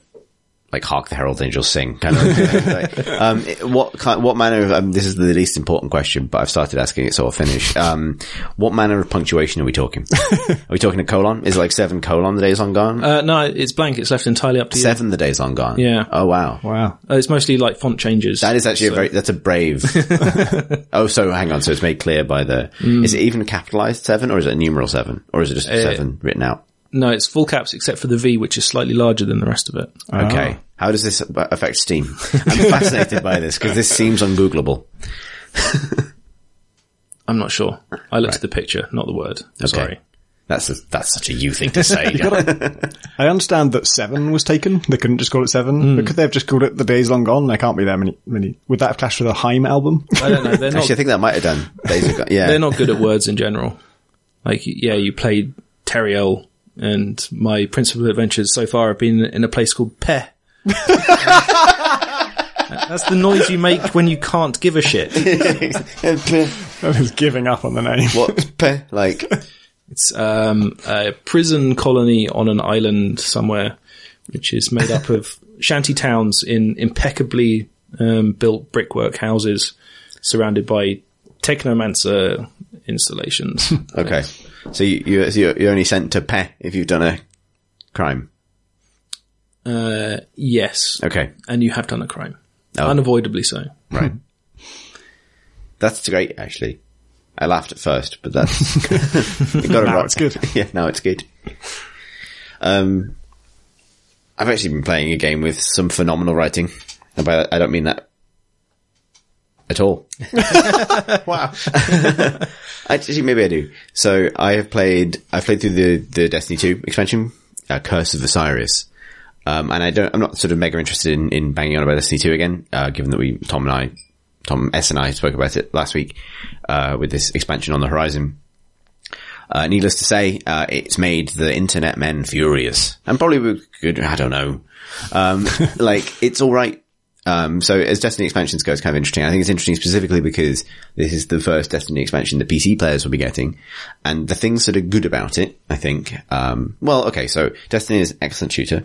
like "Hark the Herald Angels Sing" kind of. <laughs> like, um, what kind, what manner of? Um, this is the least important question, but I've started asking it, so I'll finish. Um, what manner of punctuation are we talking? <laughs> are we talking a colon? Is it like seven colon the days on gone? Uh, no, it's blank. It's left entirely up to you. seven the days on gone. Yeah. Oh wow. Wow. Uh, it's mostly like font changes. That is actually a very, that's a brave. <laughs> oh, so hang on. So it's made clear by the, is it even capitalized seven or is it a numeral seven or is it just seven written out? No, it's full caps except for the V, which is slightly larger than the rest of it. Ah. Okay. How does this affect Steam? I'm fascinated by this because this seems ungoogleable. <laughs> I'm not sure. I looked at the picture, not the word. Sorry. That's a, that's such a you thing to say. I understand that seven was taken. They couldn't just call it seven. Hmm. But could they have just called it the days long gone? There can't be that many. many. Would that have clashed with a Haim album? I don't know. They're <laughs> not. Actually, I think that might have done days ago. Yeah. they're not good at words in general. Like, yeah, you played Teriel, and my principal adventures so far have been in a place called Peh. <laughs> That's the noise you make when you can't give a shit. <laughs> I was giving up on the name. What's Peh? Like, It's um, a prison colony on an island somewhere, which is made up of <laughs> shanty towns in impeccably um, built brickwork houses, surrounded by technomancer installations. okay. So you, you you're you're only sent to Peh if you've done a crime. uh, yes, Okay. and you have done a crime, Oh. unavoidably so. Right. <laughs> That's great, actually. I laughed at first, but that's <laughs> you got it Now right. it's good. <laughs> yeah, now it's good. Um, I've actually been playing a game with some phenomenal writing, and by that I don't mean that at all. Wow. Actually, maybe I do. So I have played. I've played through the the Destiny two expansion, uh, Curse of Osiris. Um, and I don't. I'm not sort of mega interested in, in banging on about Destiny two again, uh, given that we Tom and I, Tom S and I spoke about it last week uh, with this expansion on the horizon. Uh, needless to say, uh, it's made the internet men furious, and probably with good. I don't know. Um, <laughs> like it's all right. Um, so as Destiny expansions go, it's kind of interesting. I think it's interesting specifically because this is the first Destiny expansion the PC players will be getting, and the things that are good about it, I think. Um, well, okay, so Destiny is an excellent shooter,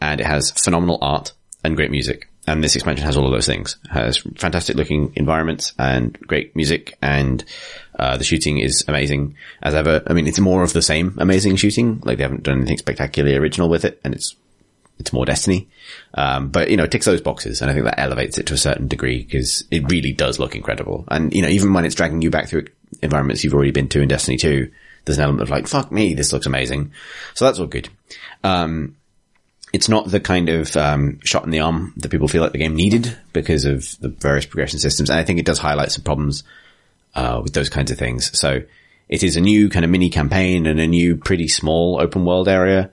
and it has phenomenal art and great music. And this expansion has all of those things. It has fantastic looking environments and great music and, uh, the shooting is amazing as ever. I mean, it's more of the same amazing shooting. Like they haven't done anything spectacularly original with it and it's, it's more Destiny. Um, but you know, it ticks those boxes and I think that elevates it to a certain degree because it really does look incredible. And you know, even when it's dragging you back through environments you've already been to in Destiny 2, there's an element of like, fuck me, this looks amazing. So that's all good. Um, it's not the kind of um, shot in the arm that people feel like the game needed because of the various progression systems, and I think it does highlight some problems uh, with those kinds of things. So it is a new kind of mini campaign and a new pretty small open world area,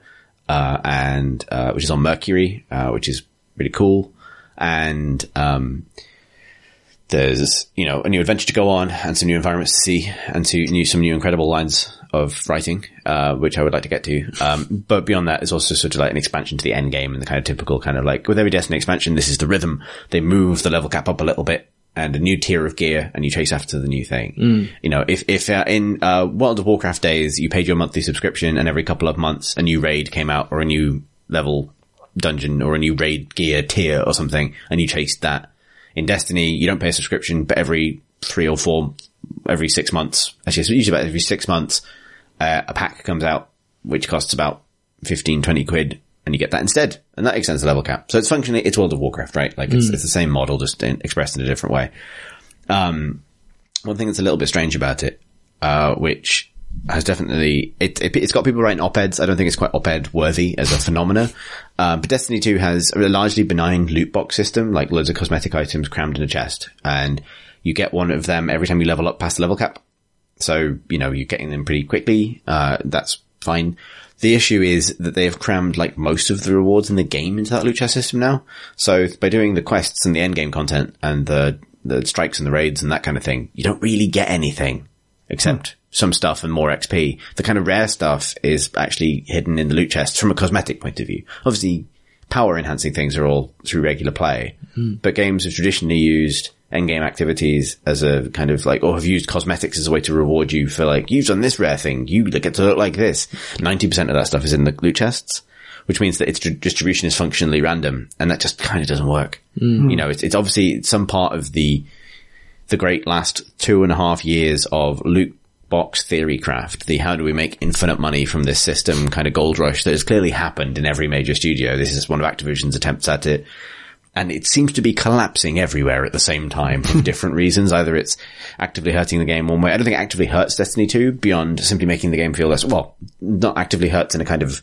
uh, and uh, which is on Mercury, uh, which is really cool, and um, there's you know a new adventure to go on and some new environments to see and to new some new incredible lines of writing uh, which I would like to get to. Um, but beyond that is also sort of like an expansion to the end game and the kind of typical kind of like with every Destiny expansion this is the rhythm. They move the level cap up a little bit and a new tier of gear and you chase after the new thing. You know if if uh, in uh, World of Warcraft days you paid your monthly subscription and every couple of months a new raid came out or a new level dungeon or a new raid gear tier or something and you chased that. In Destiny, you don't pay a subscription, but every three or four, every six months, actually, it's usually about every six months, uh, a pack comes out, which costs about 15, 20 quid, and you get that instead. And that extends the level cap. So it's functionally, it's World of Warcraft, right? Like it's, it's the same model, just in, expressed in a different way. Um, one thing that's a little bit strange about it, uh, which has definitely it, it has got people writing op-eds. I don't think it's quite op-ed worthy as a phenomena. Um, but Destiny 2 has a largely benign loot box system, like loads of cosmetic items crammed in a chest, and you get one of them every time you level up past the level cap. So you know you're getting them pretty quickly. Uh, that's fine. The issue is that they have crammed like most of the rewards in the game into that loot chest system now. So by doing the quests and the end game content and the the strikes and the raids and that kind of thing, you don't really get anything except some stuff and more XP. The kind of rare stuff is actually hidden in the loot chests from a cosmetic point of view. Obviously, power enhancing things are all through regular play, but games have traditionally used endgame activities as a kind of like, oh, or have used cosmetics as a way to reward you for like, you've done this rare thing, you get to look like this. 90% of that stuff is in the loot chests. which means that its distribution is functionally random, and that just kind of doesn't work. Mm-hmm. You know, it's, it's obviously some part of the the great last two and a half years of loot box theory craft, the how do we make infinite money from this system kind of gold rush that has clearly happened in every major studio. This is one of Activision's attempts at it. And it seems to be collapsing everywhere at the same time for different <laughs> reasons. Either it's actively hurting the game one way. I don't think it actively hurts Destiny 2 beyond simply making the game feel less, well, not actively hurts in a kind of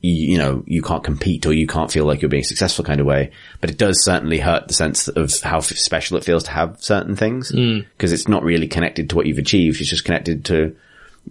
you, you know, you can't compete or you can't feel like you're being successful kind of way. But it does certainly hurt the sense of how f- special it feels to have certain things hmm. because it's not really connected to what you've achieved. It's just connected to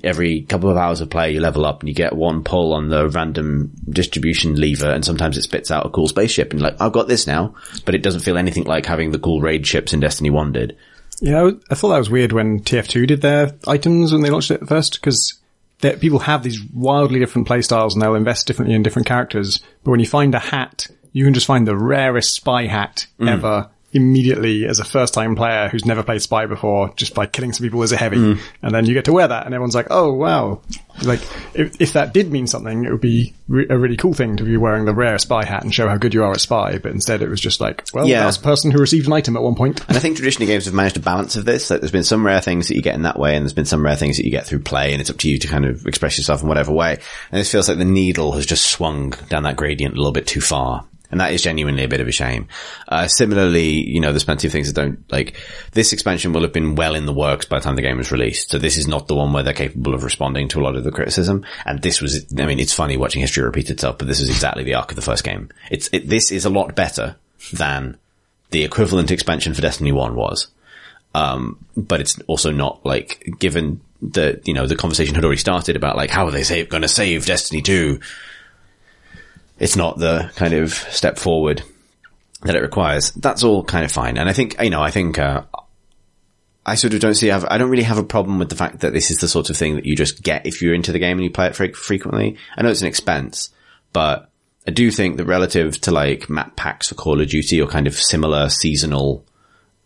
every couple of hours of play you level up and you get one pull on the random distribution lever and sometimes it spits out a cool spaceship and you're like, I've got this now, but it doesn't feel anything like having the cool raid ships in Destiny 1 did. Yeah, I I thought that was weird when TF2 did their items when they launched it first, because people have these wildly different playstyles and they'll invest differently in different characters. But when you find a hat, you can just find the rarest spy hat mm. ever immediately as a first time player who's never played spy before just by killing some people as a heavy. Mm. And then you get to wear that and everyone's like, oh wow. Like, if, if that did mean something, it would be re- a really cool thing to be wearing the rare spy hat and show how good you are at spy. But instead it was just like, well, Yeah. that's a person who received an item at one point. And I think traditionally games have managed a balance of this. Like there's been some rare things that you get in that way, and there's been some rare things that you get through play, and it's up to you to kind of express yourself in whatever way. And this feels like the needle has just swung down that gradient a little bit too far. And that is genuinely a bit of a shame. Uh, similarly, you know, there's plenty of things that don't, like, this expansion will have been well in the works by the time the game was released. So this is not the one where they're capable of responding to a lot of the criticism. And this was, I mean, it's funny watching history repeat itself, but this is exactly the arc of the first game. It's, it, this is a lot better than the equivalent expansion for Destiny 1 was. Um, but it's also not like, given that, you know, the conversation had already started about like, how are they going to save Destiny 2? It's not the kind of step forward that it requires. That's all kind of fine. And I think, you know, I think, uh, I sort of don't see, I don't really have a problem with the fact that this is the sort of thing that you just get if you're into the game and you play it frequently. I know it's an expense, but I do think that relative to like map packs for Call of Duty or kind of similar seasonal,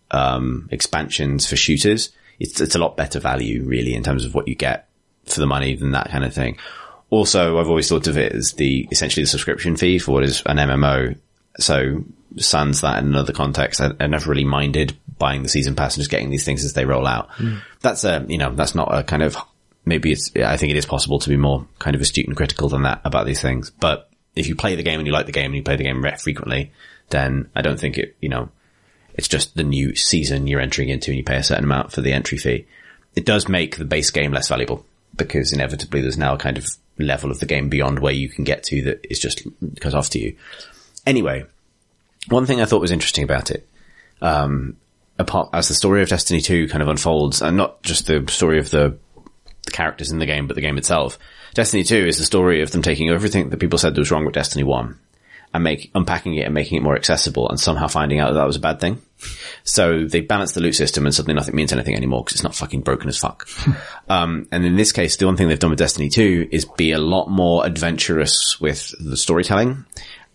um, expansions for shooters, it's, it's a lot better value really in terms of what you get for the money than that kind of thing. Also, I've always thought of it as the, essentially the subscription fee for what is an MMO. So sans that in another context, I, I never really minded buying the season pass and just getting these things as they roll out. Hmm. That's a, you know, that's not a kind of, maybe it's, I think it is possible to be more kind of astute and critical than that about these things. But if you play the game and you like the game and you play the game frequently, then I don't think it, you know, it's just the new season you're entering into and you pay a certain amount for the entry fee. It does make the base game less valuable because inevitably there's now a kind of level of the game beyond where you can get to that is just cut off to you. Anyway, one thing I thought was interesting about it, um, apart as the story of Destiny 2 kind of unfolds, and not just the story of the, the characters in the game, but the game itself. Destiny 2 is the story of them taking everything that people said was wrong with Destiny 1 and make, unpacking it and making it more accessible and somehow finding out that that was a bad thing. So they balance the loot system and suddenly nothing means anything anymore because it's not fucking broken as fuck. <laughs> um, and in this case, the one thing they've done with Destiny 2 is be a lot more adventurous with the storytelling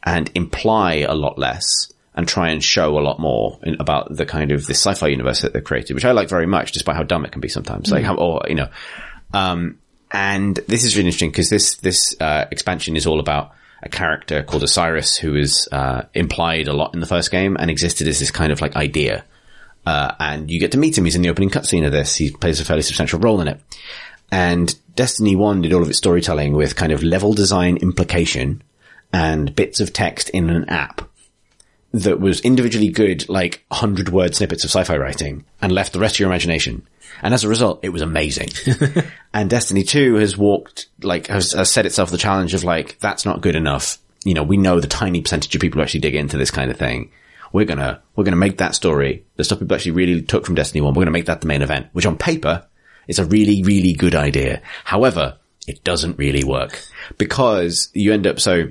and imply a lot less and try and show a lot more in, about the kind of this sci-fi universe that they've created, which I like very much, despite how dumb it can be sometimes. Like how, or, you know, um, and this is really interesting because this, this, uh, expansion is all about a character called Osiris who is, uh, implied a lot in the first game and existed as this kind of like idea. Uh, and you get to meet him. He's in the opening cutscene of this. He plays a fairly substantial role in it. And Destiny 1 did all of its storytelling with kind of level design implication and bits of text in an app that was individually good, like 100 word snippets of sci-fi writing and left the rest to your imagination. And as a result, it was amazing. <laughs> and Destiny 2 has walked, like, has, has set itself the challenge of like, that's not good enough. You know, we know the tiny percentage of people who actually dig into this kind of thing. We're gonna, we're gonna make that story, the stuff people actually really took from Destiny 1, we're gonna make that the main event, which on paper is a really, really good idea. However, it doesn't really work because you end up so,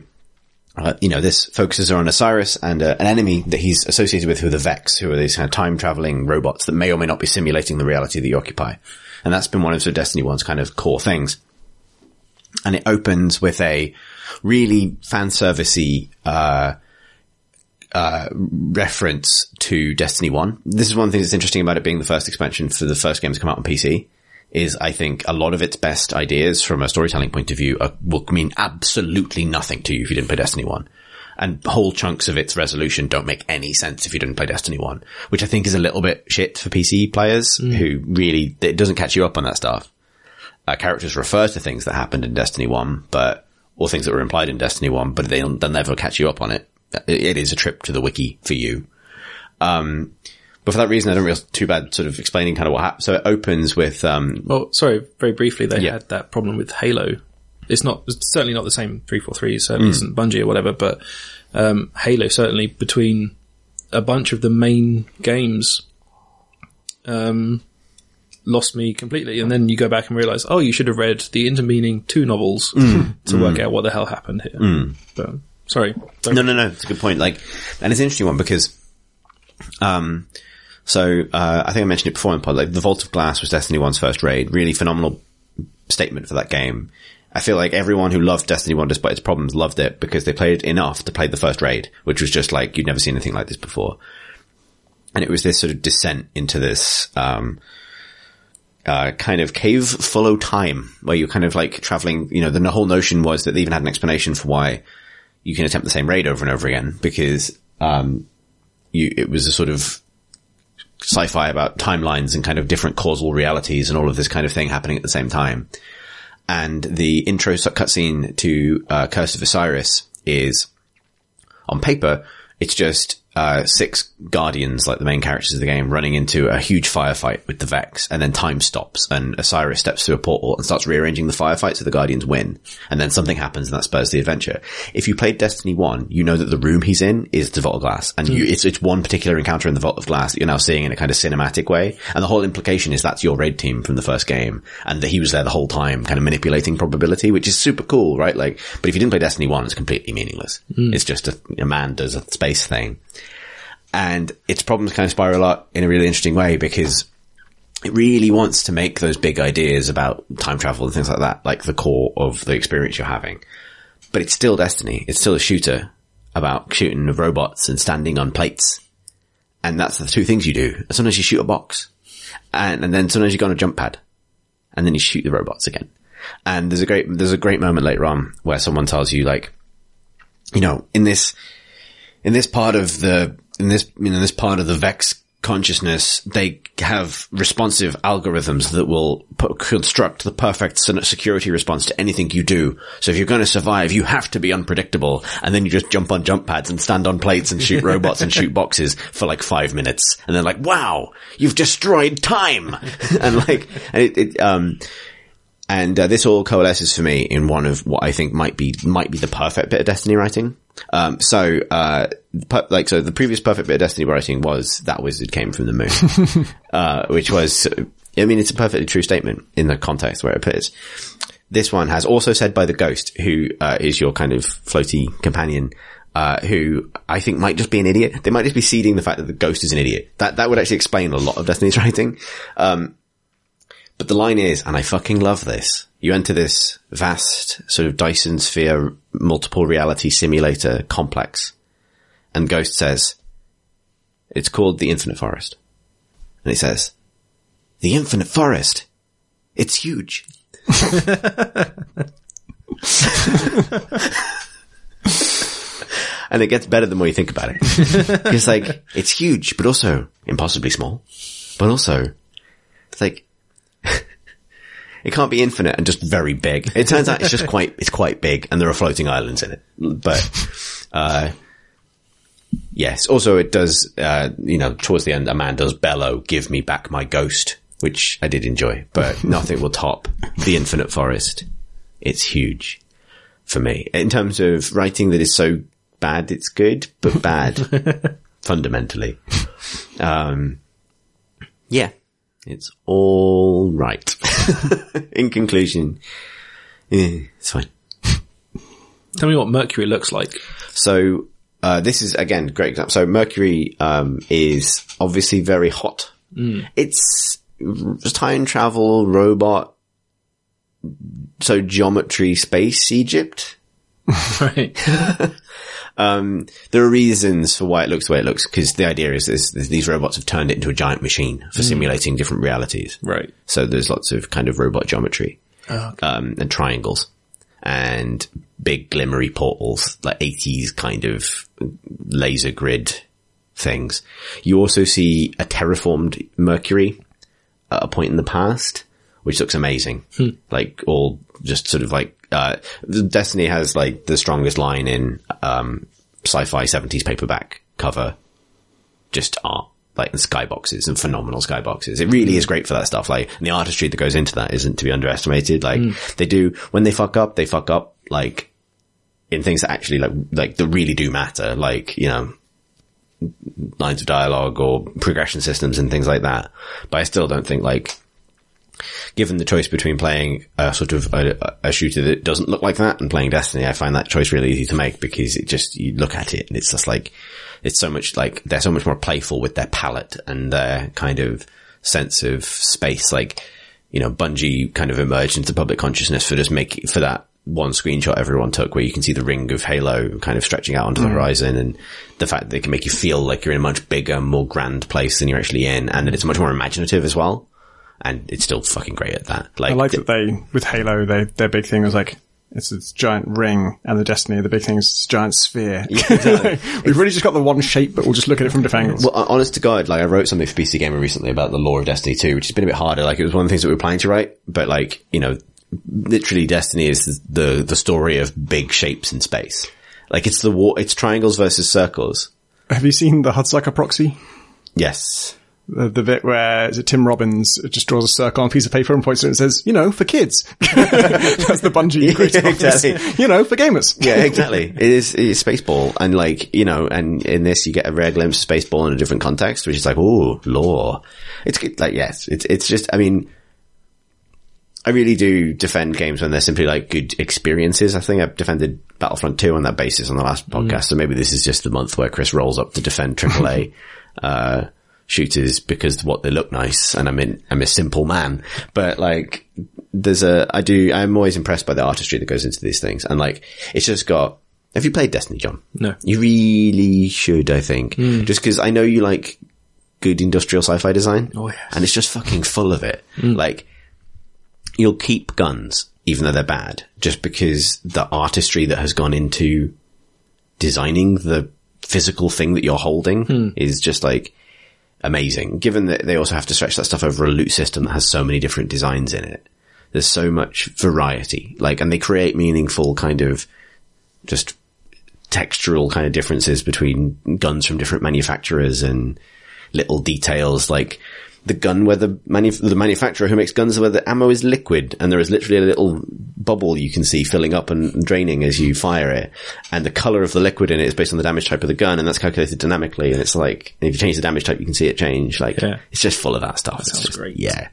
uh, you know, this focuses on Osiris and uh, an enemy that he's associated with who are the Vex, who are these kind of time traveling robots that may or may not be simulating the reality that you occupy. And that's been one of of Destiny 1's kind of core things. And it opens with a really fan servicey, uh, uh, reference to Destiny 1. This is one thing that's interesting about it being the first expansion for the first game to come out on PC is I think a lot of its best ideas from a storytelling point of view are, will mean absolutely nothing to you if you didn't play Destiny 1. And whole chunks of its resolution don't make any sense if you didn't play Destiny 1, which I think is a little bit shit for PC players who really, it doesn't catch you up on that stuff. Uh, characters refer to things that happened in Destiny 1, but, or things that were implied in Destiny 1, but they'll, they'll never catch you up on it. It, it is a trip to the wiki for you. Um, but for that reason, I don't feel too bad sort of explaining kind of what happened. So it opens with, um, Well, sorry, very briefly, they Yeah. had that problem with Halo. It's not it's certainly not the same 343, certainly Hmm. isn't Bungie or whatever, but um, Halo certainly between a bunch of the main games um, lost me completely. And then you go back and realize, oh, you should have read the intervening two novels Hmm. <laughs> to work out what the hell happened here. But sorry, No, no, no. It's a good point. Like, and it's an interesting one because, um, so uh, I think I mentioned it before in pod. Like, the Vault of Glass was Destiny One's first raid. Really phenomenal statement for that game. I feel like everyone who loved Destiny One, despite its problems, loved it because they played enough to play the first raid, which was just like you'd never seen anything like this before. And it was this sort of descent into this. Um, uh, kind of cave follow time where you're kind of like traveling, you know, the whole notion was that they even had an explanation for why you can attempt the same raid over and over again because, um, you, it was a sort of sci-fi about timelines and kind of different causal realities and all of this kind of thing happening at the same time. And the intro cutscene to, uh, Curse of Osiris is on paper, it's just uh, six guardians, like the main characters of the game, running into a huge firefight with the Vex, and then time stops, and Osiris steps through a portal and starts rearranging the firefight so the guardians win, and then something happens and that spurs the adventure. If you played Destiny One, you know that the room he's in is the Vault of Glass, and you, hmm. it's it's one particular encounter in the Vault of Glass that you're now seeing in a kind of cinematic way, and the whole implication is that's your raid team from the first game, and that he was there the whole time, kind of manipulating probability, which is super cool, right? Like, but if you didn't play Destiny One, it's completely meaningless. Hmm. It's just a, a man does a space thing and its problems kind of spiral out in a really interesting way because it really wants to make those big ideas about time travel and things like that, like the core of the experience you're having. But it's still Destiny. It's still a shooter about shooting robots and standing on plates. And that's the two things you do. Sometimes you shoot a box and, and then sometimes you go on a jump pad and then you shoot the robots again. And there's a great, there's a great moment later on where someone tells you like, you know, in this, in this part of the in this you know this part of the Vex consciousness, they have responsive algorithms that will construct the perfect security response to anything you do. So if you're going to survive, you have to be unpredictable, and then you just jump on jump pads and stand on plates and shoot <laughs> robots and shoot boxes for like five minutes, and they're like, "Wow, you've destroyed time!" <laughs> and like, and it, it um. And uh, this all coalesces for me in one of what I think might be might be the perfect bit of Destiny writing. Um, so, uh, per- like, so the previous perfect bit of Destiny writing was that wizard came from the moon, <laughs> uh, which was, I mean, it's a perfectly true statement in the context where it appears. This one has also said by the ghost, who uh, is your kind of floaty companion. Uh, who I think might just be an idiot. They might just be seeding the fact that the ghost is an idiot. That that would actually explain a lot of Destiny's <laughs> writing. Um, but the line is, and I fucking love this, you enter this vast sort of Dyson sphere multiple reality simulator complex and Ghost says, it's called the Infinite Forest. And he says, the Infinite Forest? It's huge. and it gets better the more you think about it. <laughs> it's like, it's huge, but also impossibly small. But also, it's like, it can't be infinite and just very big. It turns out it's just quite, it's quite big and there are floating islands in it. But, uh, yes. Also it does, uh, you know, towards the end, a man does bellow, give me back my ghost, which I did enjoy, but nothing will top the infinite forest. It's huge for me in terms of writing that is so bad it's good, but bad <laughs> fundamentally. Um, yeah, it's all right. <laughs> In conclusion, eh, it's fine. Tell me what Mercury looks like. So, uh, this is again, great example. So Mercury, um, is obviously very hot. It's time travel robot. So geometry space Egypt. <laughs> right. <laughs> Um, there are reasons for why it looks the way it looks because the idea is this, these robots have turned it into a giant machine for simulating different realities. Right. So there's lots of kind of robot geometry, um, and triangles and big glimmery portals, like 80s kind of laser grid things. You also see a terraformed Mercury at a point in the past, which looks amazing. Like all just sort of like, uh, Destiny has like the strongest line in, um, sci-fi 70s paperback cover, just art. Like the skyboxes and phenomenal skyboxes. It really is great for that stuff. Like, and the artistry that goes into that isn't to be underestimated. Like, they do, when they fuck up, they fuck up, like, in things that actually, like, like, that really do matter. Like, you know, lines of dialogue or progression systems and things like that. But I still don't think like, given the choice between playing a sort of a, a shooter that doesn't look like that and playing Destiny, I find that choice really easy to make because it just, you look at it and it's just like, it's so much like, they're so much more playful with their palette and their kind of sense of space. Like, you know, Bungie kind of emerged into public consciousness for just making, for that one screenshot everyone took where you can see the ring of Halo kind of stretching out onto the mm. horizon and the fact that they can make you feel like you're in a much bigger, more grand place than you're actually in and that it's much more imaginative as well. And it's still fucking great at that. Like, I like the- that they, with Halo, they, their big thing was like, it's this giant ring and the Destiny, the big thing is this giant sphere. <laughs> We've really just got the one shape, but we'll just look at it from different angles. Well, uh, honest to God, like I wrote something for PC Gamer recently about the lore of Destiny 2, which has been a bit harder. Like it was one of the things that we were planning to write, but like, you know, literally Destiny is the, the story of big shapes in space. Like it's the war, it's triangles versus circles. Have you seen the Hudsucker proxy? Yes. The, the bit where is it Tim Robbins just draws a circle on a piece of paper and points to it and says, you know, for kids. <laughs> That's the Bungie. <laughs> creative office. exactly. You know, for gamers. Yeah, exactly. it is, it is Spaceball. And like, you know, and in this you get a rare glimpse of Spaceball in a different context, which is like, oh, lore. It's good. Like, yes, it's, it's just, I mean, I really do defend games when they're simply like good experiences. I think I've defended Battlefront 2 on that basis on the last podcast. So maybe this is just the month where Chris rolls up to defend AAA, <laughs> uh, shooters because what they look nice and I'm in, I'm a simple man. But like, there's a, I do, I'm always impressed by the artistry that goes into these things. And like, it's just got, have you played Destiny, John? No. You really should, I think. Hmm. Just cause I know you like good industrial sci-fi design. Oh, yes. And it's just fucking full of it. Hmm. Like, you'll keep guns, even though they're bad, just because the artistry that has gone into designing the physical thing that you're holding hmm. is just like amazing. Given that they also have to stretch that stuff over a loot system that has so many different designs in it. There's so much variety, like, and they create meaningful kind of just textural kind of differences between guns from different manufacturers and little details like the gun where the manu- the manufacturer who makes guns where the ammo is liquid and there is literally a little bubble you can see filling up and draining as you fire it and the color of the liquid in it is based on the damage type of the gun and that's calculated dynamically and it's like and if you change the damage type you can see it change like Yeah. it's just full of that stuff It's sounds just- great. yeah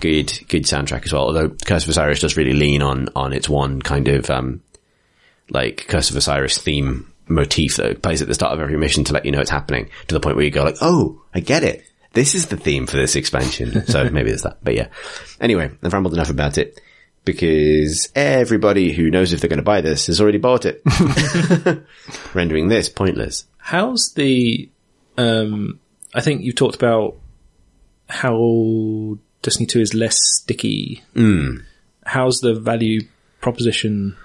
good good soundtrack as well although Curse of Osiris does really lean on on its one kind of um like Curse of Osiris theme motif that plays at the start of every mission to let you know it's happening to the point where you go like, oh, I get it. This is the theme for this expansion. <laughs> So maybe there's that. But yeah. Anyway, I've rambled enough about it because everybody who knows if they're going to buy this has already bought it, <laughs> <laughs> rendering this pointless. How's the? Um, I think you talked about how Destiny Two is less sticky. How's the value proposition?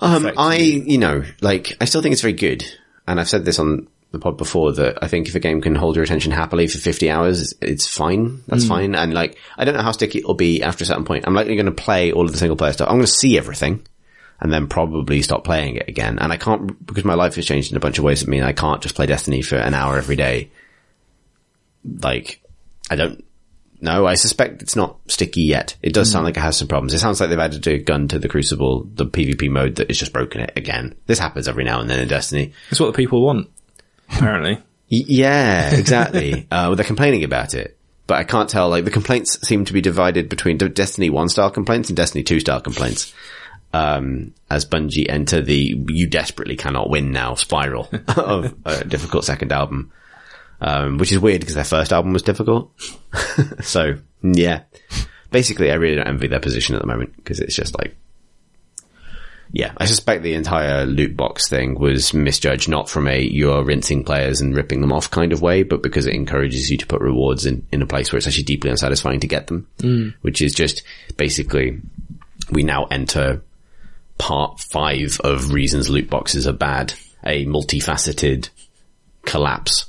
Um, I, you know, like, I still think it's very good. And I've said this on the pod before that I think if a game can hold your attention happily for 50 hours, it's fine. That's hmm. fine. And like, I don't know how sticky it'll be after a certain point. I'm likely going to play all of the single player stuff. I'm going to see everything and then probably stop playing it again. And I can't, because my life has changed in a bunch of ways that mean I can't just play Destiny for an hour every day. Like, I don't know. I suspect it's not sticky yet. It does hmm. sound like it has some problems. It sounds like they've added a gun to the Crucible, the PvP mode that is just broken it again. This happens every now and then in Destiny. It's what the people want, apparently. Yeah, exactly. <laughs> uh, well, they're complaining about it, but I can't tell. Like the complaints seem to be divided between Destiny one style complaints and Destiny two style complaints. Um, as Bungie enter the "you desperately cannot win now" spiral <laughs> of a difficult second album, um, which is weird because their first album was difficult. <laughs> so yeah, basically, I really don't envy their position at the moment because it's just like Yeah, I suspect the entire loot box thing was misjudged not from a you're rinsing players and ripping them off kind of way, but because it encourages you to put rewards in, in a place where it's actually deeply unsatisfying to get them, mm. which is just basically we now enter part five of reasons loot boxes are bad, a multifaceted collapse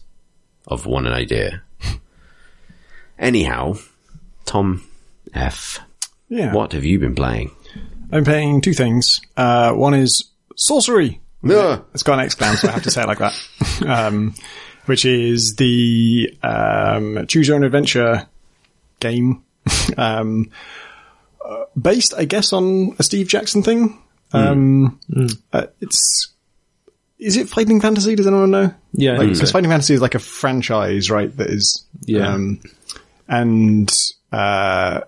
of one idea. <laughs> Anyhow, Tom F. Yeah. What have you been playing? I'm playing two things. Uh, one is sorcery. Yeah. It's got an exclam, so I have to say it like that. <laughs> Um, which is the um, choose your own adventure game, <laughs> um, uh, based, I guess, on a Steve Jackson thing. Um, Mm. uh, it's is it fighting fantasy? Does anyone know? Yeah, I think Because so. fighting fantasy is like a franchise, right? That is, Yeah. Um, and uh,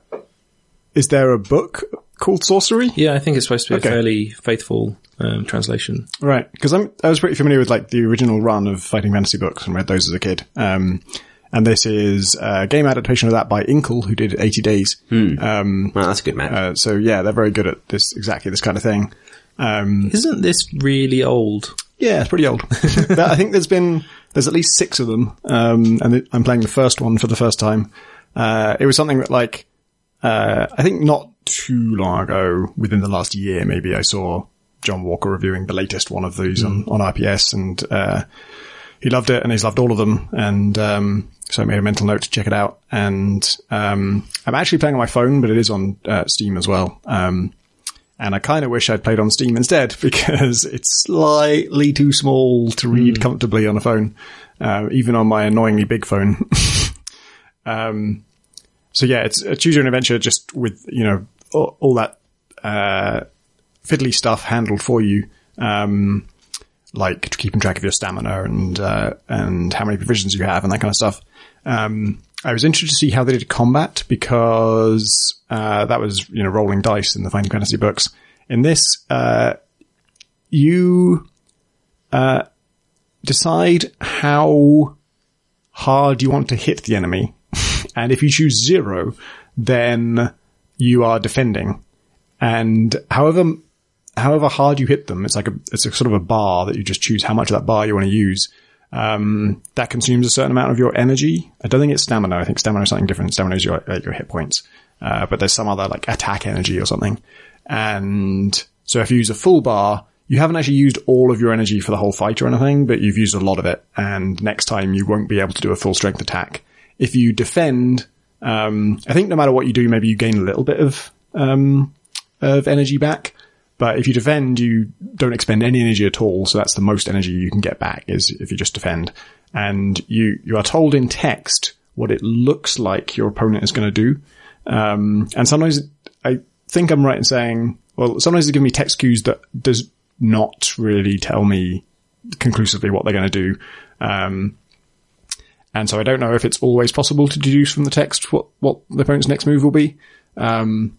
is there a book called Sorcery? Yeah, I think it's supposed to be Okay. a fairly faithful um, translation. Right, because I'm I was pretty familiar with like the original run of fighting fantasy books and read those as a kid. Um, and this is a game adaptation of that by Inkle, who did 80 Days. Um, Well, that's a good match. uh, so yeah, they're very good at this exactly this kind of thing. Um, Isn't this really old? yeah, it's pretty old. <laughs> But I think there's been there's at least six of them, um, and it- I'm playing the first one for the first time. Uh, it was something that like uh, I think not too long ago, within the last year, maybe I saw John Walker reviewing the latest one of these on, on RPS and, uh, he loved it and he's loved all of them. And, um, so I made a mental note to check it out. And, um, I'm actually playing on my phone, but it is on, uh, Steam as well. Um, and I kind of wish I'd played on Steam instead <laughs> because it's slightly too small to read comfortably on a phone, uh, even on my annoyingly big phone. <laughs> um, so yeah, it's a choose your own adventure just with, you know, all, all that, uh, fiddly stuff handled for you. Um, like keeping track of your stamina and, uh, and how many provisions you have and that kind of stuff. Um, I was interested to see how they did combat because, uh, that was, you know, rolling dice in the Final Fantasy books. In this, uh, you, uh, decide how hard you want to hit the enemy. <laughs> and if you choose zero, then you are defending. And however, however hard you hit them, it's like a, it's a sort of a bar that you just choose how much of that bar you want to use. Um, that consumes a certain amount of your energy. I don't think it's stamina. I think stamina is something different. Stamina is your, uh, your hit points. Uh, but there's some other like attack energy or something. And so if you use a full bar, you haven't actually used all of your energy for the whole fight or anything, but you've used a lot of it. And next time you won't be able to do a full strength attack. If you defend, um, I think no matter what you do, maybe you gain a little bit of, um, of energy back. But if you defend, you don't expend any energy at all. So that's the most energy you can get back is if you just defend. And you, you are told in text what it looks like your opponent is going to do. Um, and sometimes I think I'm right in saying, well, sometimes they give me text cues that does not really tell me conclusively what they're going to do. Um, and so I don't know if it's always possible to deduce from the text what, what the opponent's next move will be. Um,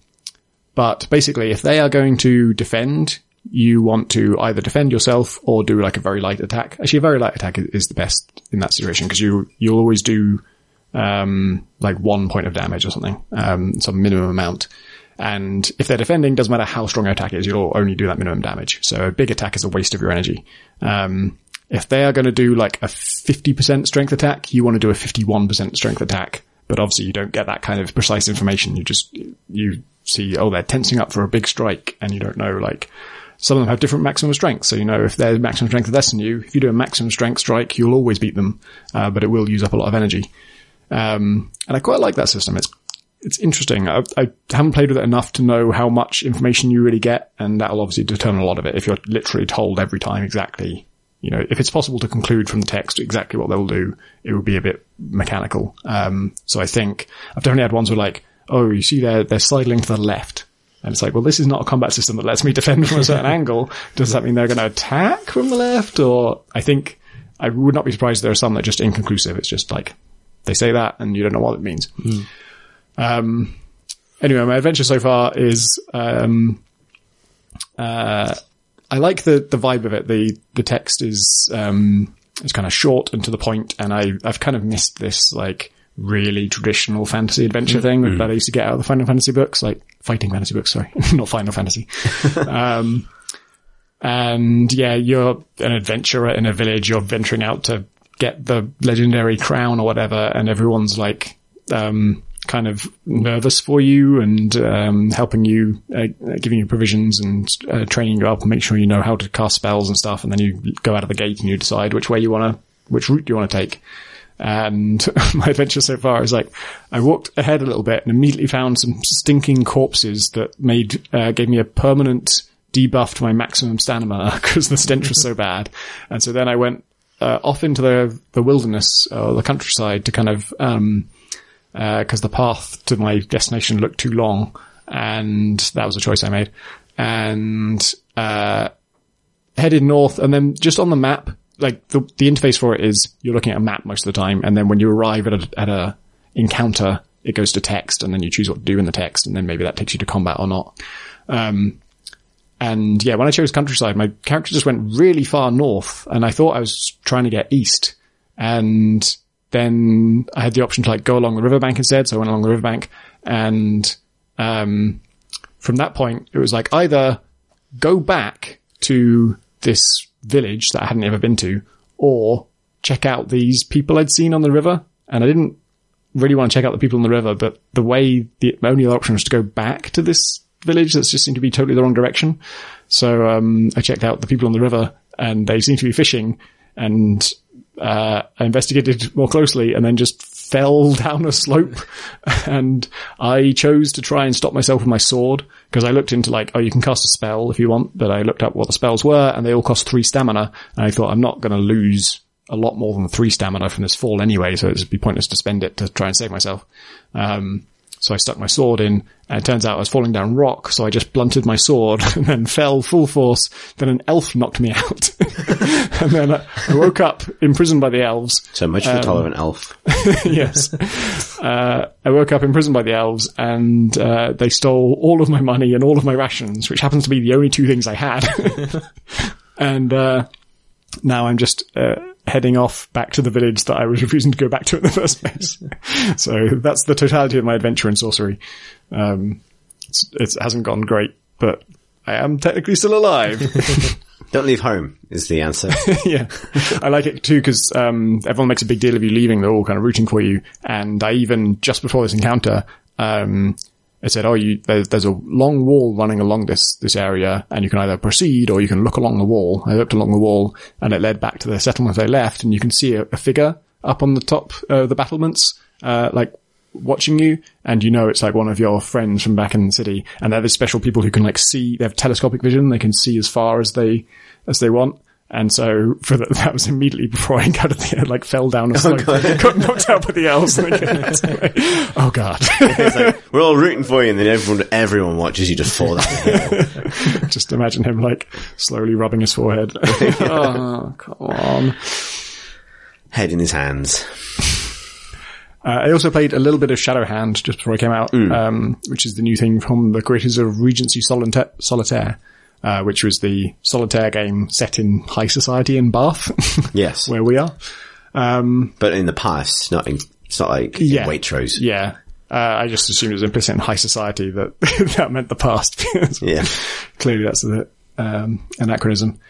but basically, if they are going to defend, you want to either defend yourself or do like a very light attack. Actually, a very light attack is, the best in that situation because you, you'll always do, um, like one point of damage or something, um, some minimum amount. And if they're defending, doesn't matter how strong your attack is, you'll only do that minimum damage. So a big attack is a waste of your energy. Um, if they are going to do like a 50% strength attack, you want to do a 51% strength attack. But obviously you don't get that kind of precise information. You just, you see, oh, they're tensing up for a big strike and you don't know, like, some of them have different maximum strength. So, you know, if their maximum strength is less than you, if you do a maximum strength strike, you'll always beat them. Uh, but it will use up a lot of energy. Um, and I quite like that system. It's, it's interesting. I, I haven't played with it enough to know how much information you really get. And that'll obviously determine a lot of it. If you're literally told every time exactly, you know, if it's possible to conclude from the text exactly what they'll do, it would be a bit mechanical. Um, so I think I've definitely had ones where like, oh, you see they're, they're sidling to the left. And it's like, well, this is not a combat system that lets me defend from a certain <laughs> angle. Does that mean they're going to attack from the left? Or I think I would not be surprised if there are some that are just inconclusive. It's just like they say that and you don't know what it means. Um, anyway, my adventure so far is, um, uh, I like the, the vibe of it. The, the text is, um, it's kind of short and to the point, and I, I've kind of missed this, like, really traditional fantasy adventure thing that I used to get out of the Final Fantasy books, like fighting fantasy books, sorry, <laughs> not Final Fantasy. <laughs> um, and yeah, you're an adventurer in a village. You're venturing out to get the legendary crown or whatever, and everyone's like, um, kind of nervous for you and um, helping you, uh, giving you provisions and uh, training you up and make sure you know how to cast spells and stuff. And then you go out of the gate and you decide which way you want to, which route you want to take. And <laughs> my adventure so far is like, I walked ahead a little bit and immediately found some stinking corpses that made, uh, gave me a permanent debuff to my maximum stamina <laughs> because the stench was so <laughs> bad. And so then I went, uh, off into the, the wilderness or the countryside to kind of, um, because uh, the path to my destination looked too long, and that was a choice I made. And uh, headed north, and then just on the map, like the, the interface for it is you're looking at a map most of the time, and then when you arrive at a, at a encounter, it goes to text, and then you choose what to do in the text, and then maybe that takes you to combat or not. Um, and yeah, when I chose countryside, my character just went really far north, and I thought I was trying to get east, and then I had the option to like go along the riverbank instead. So I went along the riverbank and, um, from that point, it was like either go back to this village that I hadn't ever been to or check out these people I'd seen on the river. And I didn't really want to check out the people on the river, but the way the only other option was to go back to this village that's just seemed to be totally the wrong direction. So, um, I checked out the people on the river and they seemed to be fishing and uh, I investigated more closely and then just fell <laughs> down a slope and I chose to try and stop myself with my sword because I looked into like, oh, you can cast a spell if you want, but I looked up what the spells were and they all cost three stamina and I thought I'm not going to lose a lot more than three stamina from this fall anyway, so it'd be pointless to spend it to try and save myself. Um, so I stuck my sword in, and it turns out I was falling down rock, so I just blunted my sword <laughs> and then fell full force. Then an elf knocked me out. <laughs> and then I woke up imprisoned by the elves. So much for um, tolerant elf. <laughs> yes. Uh, I woke up imprisoned by the elves and, uh, they stole all of my money and all of my rations, which happens to be the only two things I had. and, uh, now I'm just, uh, heading off back to the village that I was <laughs> refusing to go back to in the first place. <laughs> so that's the totality of my adventure in sorcery. Um, it hasn't gone great, but I am technically still alive. <laughs> Don't leave home is the answer. yeah. I like it too because um, everyone makes a big deal of you leaving. They're all kind of rooting for you. And I even, just before this encounter, um, it said, "Oh, you, there's, there's a long wall running along this this area, and you can either proceed or you can look along the wall." I looked along the wall, and it led back to the settlement I left, and you can see a, a figure up on the top of the battlements, uh, like watching you, and you know it's like one of your friends from back in the city. And they're the special people who can like see; they have telescopic vision; they can see as far as they as they want. And so for the, <laughs> that was immediately before I got the <laughs> like fell down a oh, slope, oh <laughs> got knocked out by the elves. oh god! like, we're all rooting for you, and then everyone everyone watches you just fall down. just imagine him like slowly rubbing his forehead. oh come on! Head in his hands. Uh, I also played a little bit of Shadowhand just before I came out, mm. um, which is the new thing from the creators of Regency Solitaire. Solitaire uh, which was the solitaire game set in high society in Bath. <laughs> yes. Where we are. Um, but in the past, not in, it's not like yeah, Waitrose. Yeah. Uh, I just assumed it was implicit in high society that <laughs> that meant the past. <laughs> yeah. Clearly that's a, um, anachronism.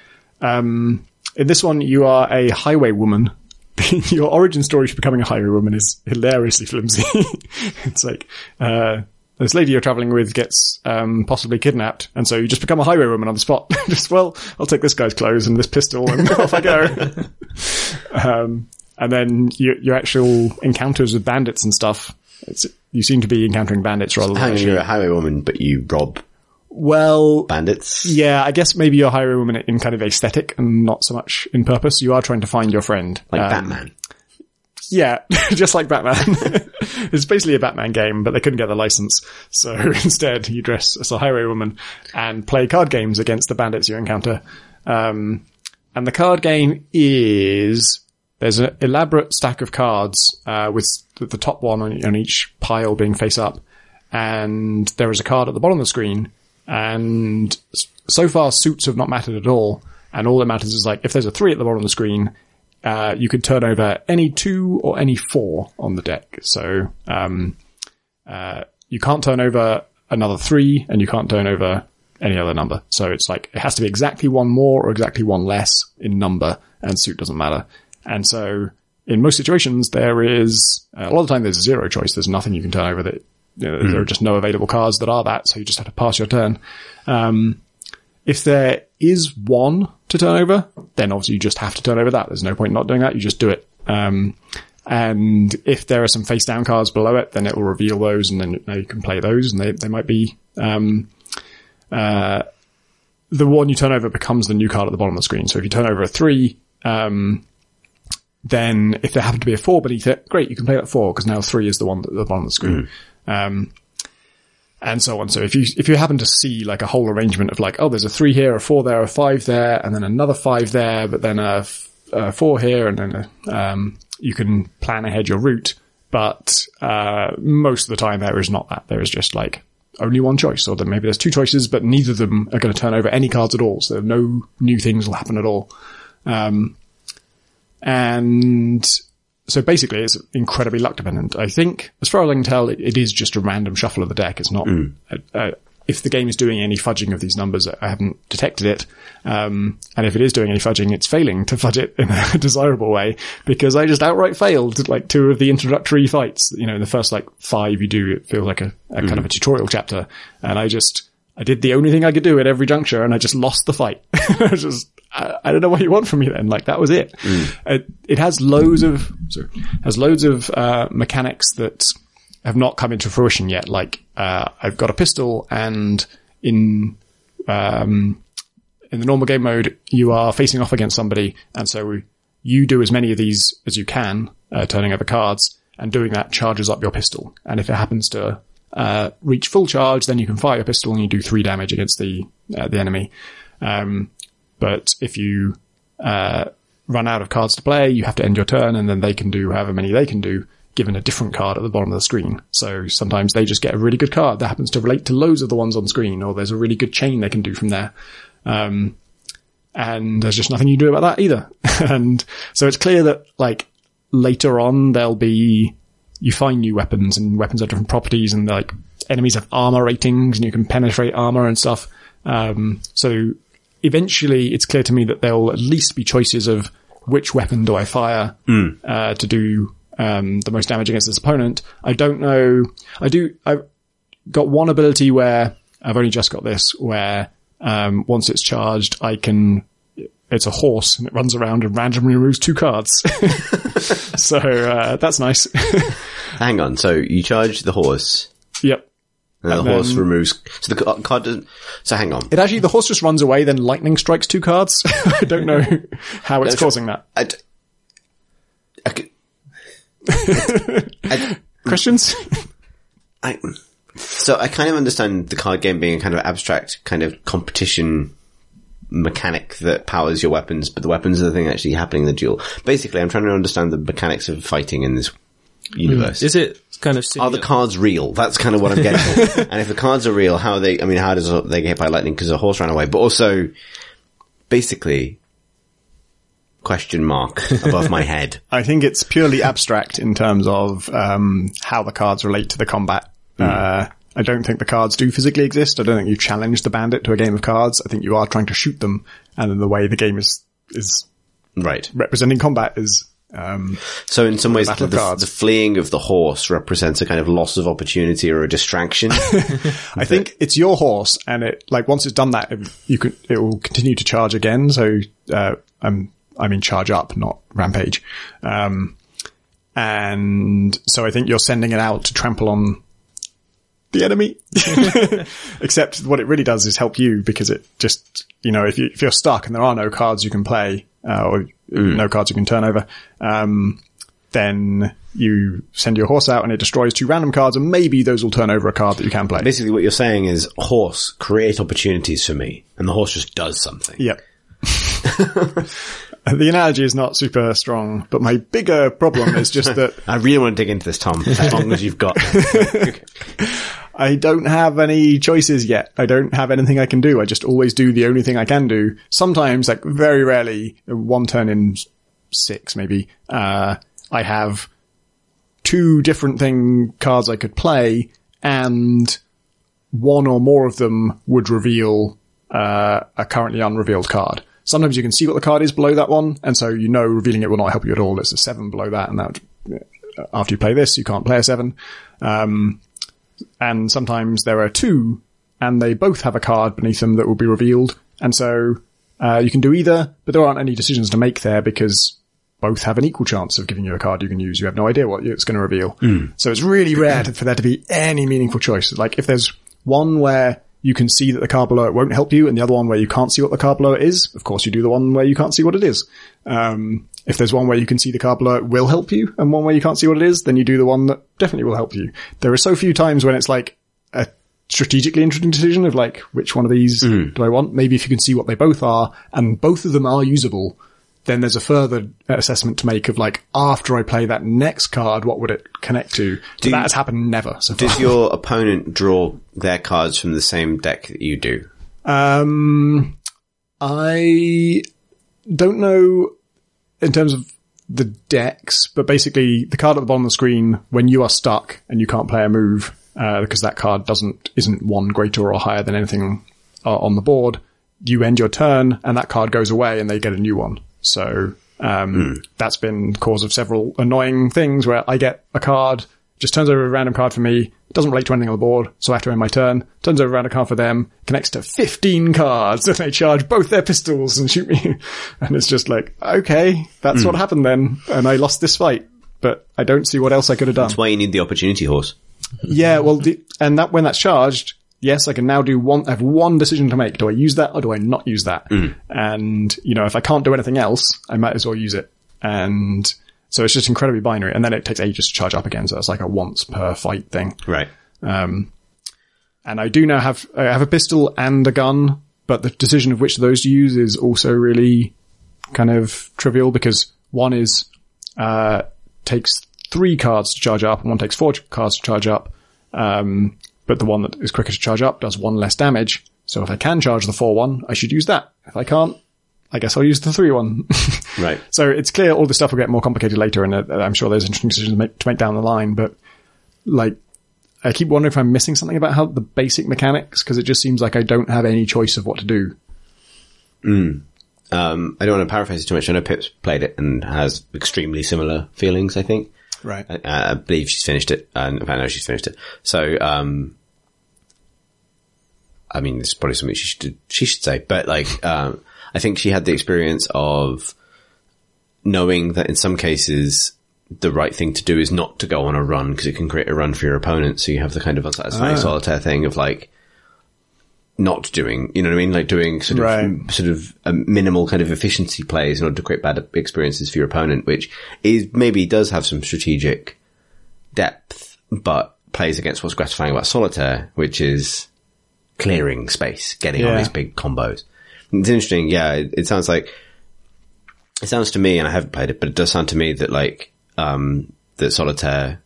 Um, in this one, you are a highway woman. Your origin story for becoming a highway woman is hilariously flimsy. it's like, uh, this lady you're traveling with gets um, possibly kidnapped, and so you just become a highway woman on the spot. <laughs> just well, I'll take this guy's clothes and this pistol, and <laughs> off I go. <laughs> um, and then your, your actual encounters with bandits and stuff. you seem to be encountering bandits rather than you're a highway woman, but you rob. Well, bandits. Yeah, I guess maybe you're a highway woman in kind of aesthetic and not so much in purpose. You are trying to find your friend, like um, Batman. <laughs> Yeah, <laughs> just like Batman. <laughs> it's basically a Batman game, but they couldn't get the license. So instead, you dress as a highway woman and play card games against the bandits you encounter. Um, and the card game is there's an elaborate stack of cards uh, with the top one on, on each pile being face up, and there is a card at the bottom of the screen. And so far, suits have not mattered at all. And all that matters is like if there's a three at the bottom of the screen, uh, you can turn over any two or any four on the deck. So um, uh, you can't turn over another three, and you can't turn over any other number. So it's like, it has to be exactly one more or exactly one less in number and suit doesn't matter. And so in most situations, there is, a lot of the time there's zero choice. There's nothing you can turn over that, you know, there are just no available cards that are that. So you just have to pass your turn. Um, if there is one to turn over, then obviously you just have to turn over that. There's no point not doing that. You just do it. Um, and if there are some face down cards below it, then it will reveal those and then you can play those and they, they might be, um, uh, the one you turn over becomes the new card at the bottom of the screen. So if you turn over a three, um, then if there happened to be a four beneath it, great, you can play that four because now three is the one at the bottom of the screen. Um, and so on. So if you, if you happen to see like a whole arrangement of like, oh, there's a three here, a four there, a five there, and then another five there, but then a four here, and then a, um, you can plan ahead your route. But, uh, most of the time there is not that. There is just like only one choice, or then maybe there's two choices, but neither of them are going to turn over any cards at all. So no new things will happen at all. Um, and so basically it's incredibly luck dependent. I think, as far as I can tell, it, it is just a random shuffle of the deck. It's not, uh, uh, if the game is doing any fudging of these numbers, I haven't detected it. Um, and if it is doing any fudging, it's failing to fudge it in a <laughs> desirable way because I just outright failed like two of the introductory fights. You know, in the first like five you do, it feels like a, a kind of a tutorial chapter. And I just, I did the only thing I could do at every juncture and I just lost the fight. <laughs> Just, I, I don't know what you want from me then. Like that was it. It, it has loads of, sorry, has loads of, uh, mechanics that have not come into fruition yet. Like, uh, I've got a pistol and in, um, in the normal game mode, you are facing off against somebody. And so you do as many of these as you can, uh, turning over cards and doing that charges up your pistol. And if it happens to, uh, reach full charge, then you can fire your pistol and you do three damage against the, uh, the enemy. Um, but if you, uh, run out of cards to play, you have to end your turn and then they can do however many they can do given a different card at the bottom of the screen. So sometimes they just get a really good card that happens to relate to loads of the ones on screen or there's a really good chain they can do from there. Um, and there's just nothing you do about that either. <laughs> and so it's clear that like later on there'll be, you find new weapons and weapons have different properties and like enemies have armor ratings and you can penetrate armor and stuff. Um, so eventually it's clear to me that there'll at least be choices of which weapon do I fire, uh, to do, um, the most damage against this opponent. I don't know. I do, I've got one ability where I've only just got this where, um, once it's charged, I can, it's a horse and it runs around and randomly removes two cards. <laughs> so, uh, that's nice. <laughs> Hang on. So you charge the horse, yep. And the And horse then- removes. So the uh, card doesn't. So hang on. It actually, the horse just runs away, then lightning strikes two cards. <laughs> I don't know <laughs> how it's That's- causing that. I d- <laughs> I c- I- Questions? I, so I kind of understand the card game being a kind of abstract kind of competition mechanic that powers your weapons, but the weapons are the thing actually happening in the duel. Basically, I'm trying to understand the mechanics of fighting in this hmm. universe. Is it kind of Are the cards real? That's kind of what I'm getting at. <laughs> and if the cards are real, how are they, I mean, how does they get hit by lightning because a horse ran away? But also, basically, question mark above my <laughs> head. I think it's purely abstract in terms of um, how the cards relate to the combat. Uh, I don't think the cards do physically exist. I don't think you challenge the bandit to a game of cards. I think you are trying to shoot them, and then the way the game is is Right. representing combat is um, So in some ways, the, the, fleeing of the horse represents a kind of loss of opportunity or a distraction. <laughs> <laughs> I think it's your horse, and it like once it's done that, it, you can it will continue to charge again. So uh, um, I mean charge up, not rampage. Um, and so I think you're sending it out to trample on the enemy. <laughs> Except what it really does is help you because it just you know if you if you're stuck and there are no cards you can play uh, or no cards you can turn over. Um, then you send your horse out and it destroys two random cards and maybe those will turn over a card that you can play. Basically, what you're saying is, horse, create opportunities for me. And the horse just does something. Yep. <laughs> the analogy is not super strong, but my bigger problem is just <laughs> that I really want to dig into this, Tom, as long as you've got. <laughs> I don't have any choices yet. I don't have anything I can do. I just always do the only thing I can do. Sometimes, like very rarely, one turn in six maybe, uh, I have two different thing cards I could play and one or more of them would reveal uh, a currently unrevealed card. Sometimes you can see what the card is below that one, and so you know revealing it will not help you at all. It's a seven below that, and that after you play this, you can't play a seven. Um, and sometimes there are two, and they both have a card beneath them that will be revealed, and so uh, you can do either, but there aren't any decisions to make there because both have an equal chance of giving you a card you can use. You have no idea what it's going to reveal. So it's really rare to, for there to be any meaningful choice. Like if there's one where you can see that the card below it won't help you and the other one where you can't see what the card below it is, of course you do the one where you can't see what it is. Um, if there's one where you can see the card below it will help you and one where you can't see what it is, then you do the one that definitely will help you. There are so few times when it's like a strategically interesting decision of like, which one of these do I want? Maybe if you can see what they both are and both of them are usable, then there's a further assessment to make of like, after I play that next card, what would it connect to? You- that has happened never so far. Does your opponent draw their cards from the same deck that you do? Um, I don't know in terms of the decks, but basically the card at the bottom of the screen, when you are stuck and you can't play a move, uh, because that card doesn't, isn't one greater or higher than anything uh, on the board, you end your turn and that card goes away and they get a new one. So, um, that's been cause of several annoying things where I get a card, just turns over a random card for me, doesn't relate to anything on the board, so I have to end my turn, turns over a random card for them, connects to 15 cards, <laughs> and they charge both their pistols and shoot me. <laughs> And it's just like, okay, that's what happened then, and I lost this fight, but I don't see what else I could have done. That's why you need the opportunity horse. Yeah, well, the, and that when that's charged, yes, I can now do one. I have one decision to make: do I use that or do I not use that? And you know, if I can't do anything else, I might as well use it. And so it's just incredibly binary. And then it takes ages to charge up again, so it's like a once per fight thing. Right. Um, and I do now have I have a pistol and a gun, but the decision of which of those to use is also really kind of trivial because one is uh, takes three cards to charge up, and one takes four cards to charge up. Um, but the one that is quicker to charge up does one less damage. So if I can charge the four one, I should use that. If I can't, I guess I'll use the three one. <laughs> Right. So it's clear all this stuff will get more complicated later, and uh, I'm sure there's interesting decisions to make, to make down the line. But like, I keep wondering if I'm missing something about how the basic mechanics because it just seems like I don't have any choice of what to do. Um, I don't want to paraphrase it too much. I know Pip's played it and has extremely similar feelings, I think. Right. I, I believe she's finished it. And in I know she's finished it. So, um, I mean, it's probably something she should, she should say, but like, um, I think she had the experience of knowing that in some cases, the right thing to do is not to go on a run because it can create a run for your opponent. So you have the kind of unsatisfying solitaire thing of like, not doing, you know what I mean? Like doing sort of, Right. sort of a minimal kind of efficiency plays in order to create bad experiences for your opponent, which is maybe does have some strategic depth, but plays against what's gratifying about solitaire, which is clearing space, getting Yeah. these big combos. It's interesting. Yeah. It, it sounds like, it sounds to me, and I haven't played it, but it does sound to me that like, um, that solitaire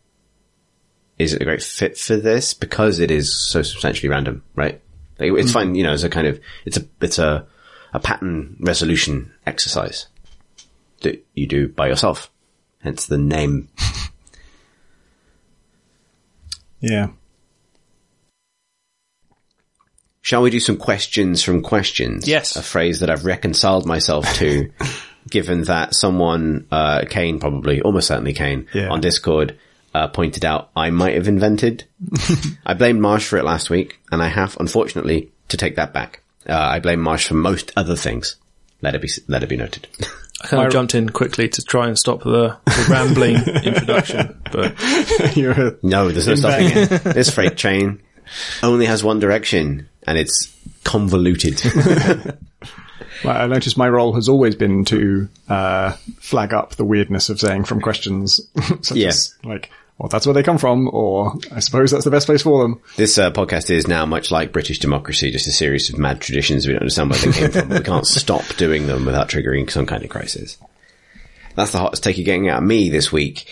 is a great fit for this because it is so substantially random, right? Like, it's fine, you know, as a kind of, it's a, it's a, a pattern resolution exercise that you do by yourself. Hence the name. <laughs> Yeah. Shall we do some questions from questions? Yes. A phrase that I've reconciled myself to, <laughs> given that someone, uh, Kane probably, almost certainly Kane, Yeah. on Discord, uh, pointed out I might have invented. <laughs> I blamed Marsh for it last week, and I have, unfortunately, to take that back. Uh, I blame Marsh for most other things. Let it be, let it be noted. <laughs> I kind of jumped in quickly to try and stop the, the rambling <laughs> introduction, but You're no, there's no stopping it. This freight train only has one direction, and it's convoluted. I noticed my role has always been to uh, flag up the weirdness of saying from questions, such Yeah. as like, well, that's where they come from, or I suppose that's the best place for them. This uh, podcast is now much like British democracy, just a series of mad traditions. We don't understand where they came from. We can't <laughs> stop doing them without triggering some kind of crisis. That's the hottest take you're getting out of me this week.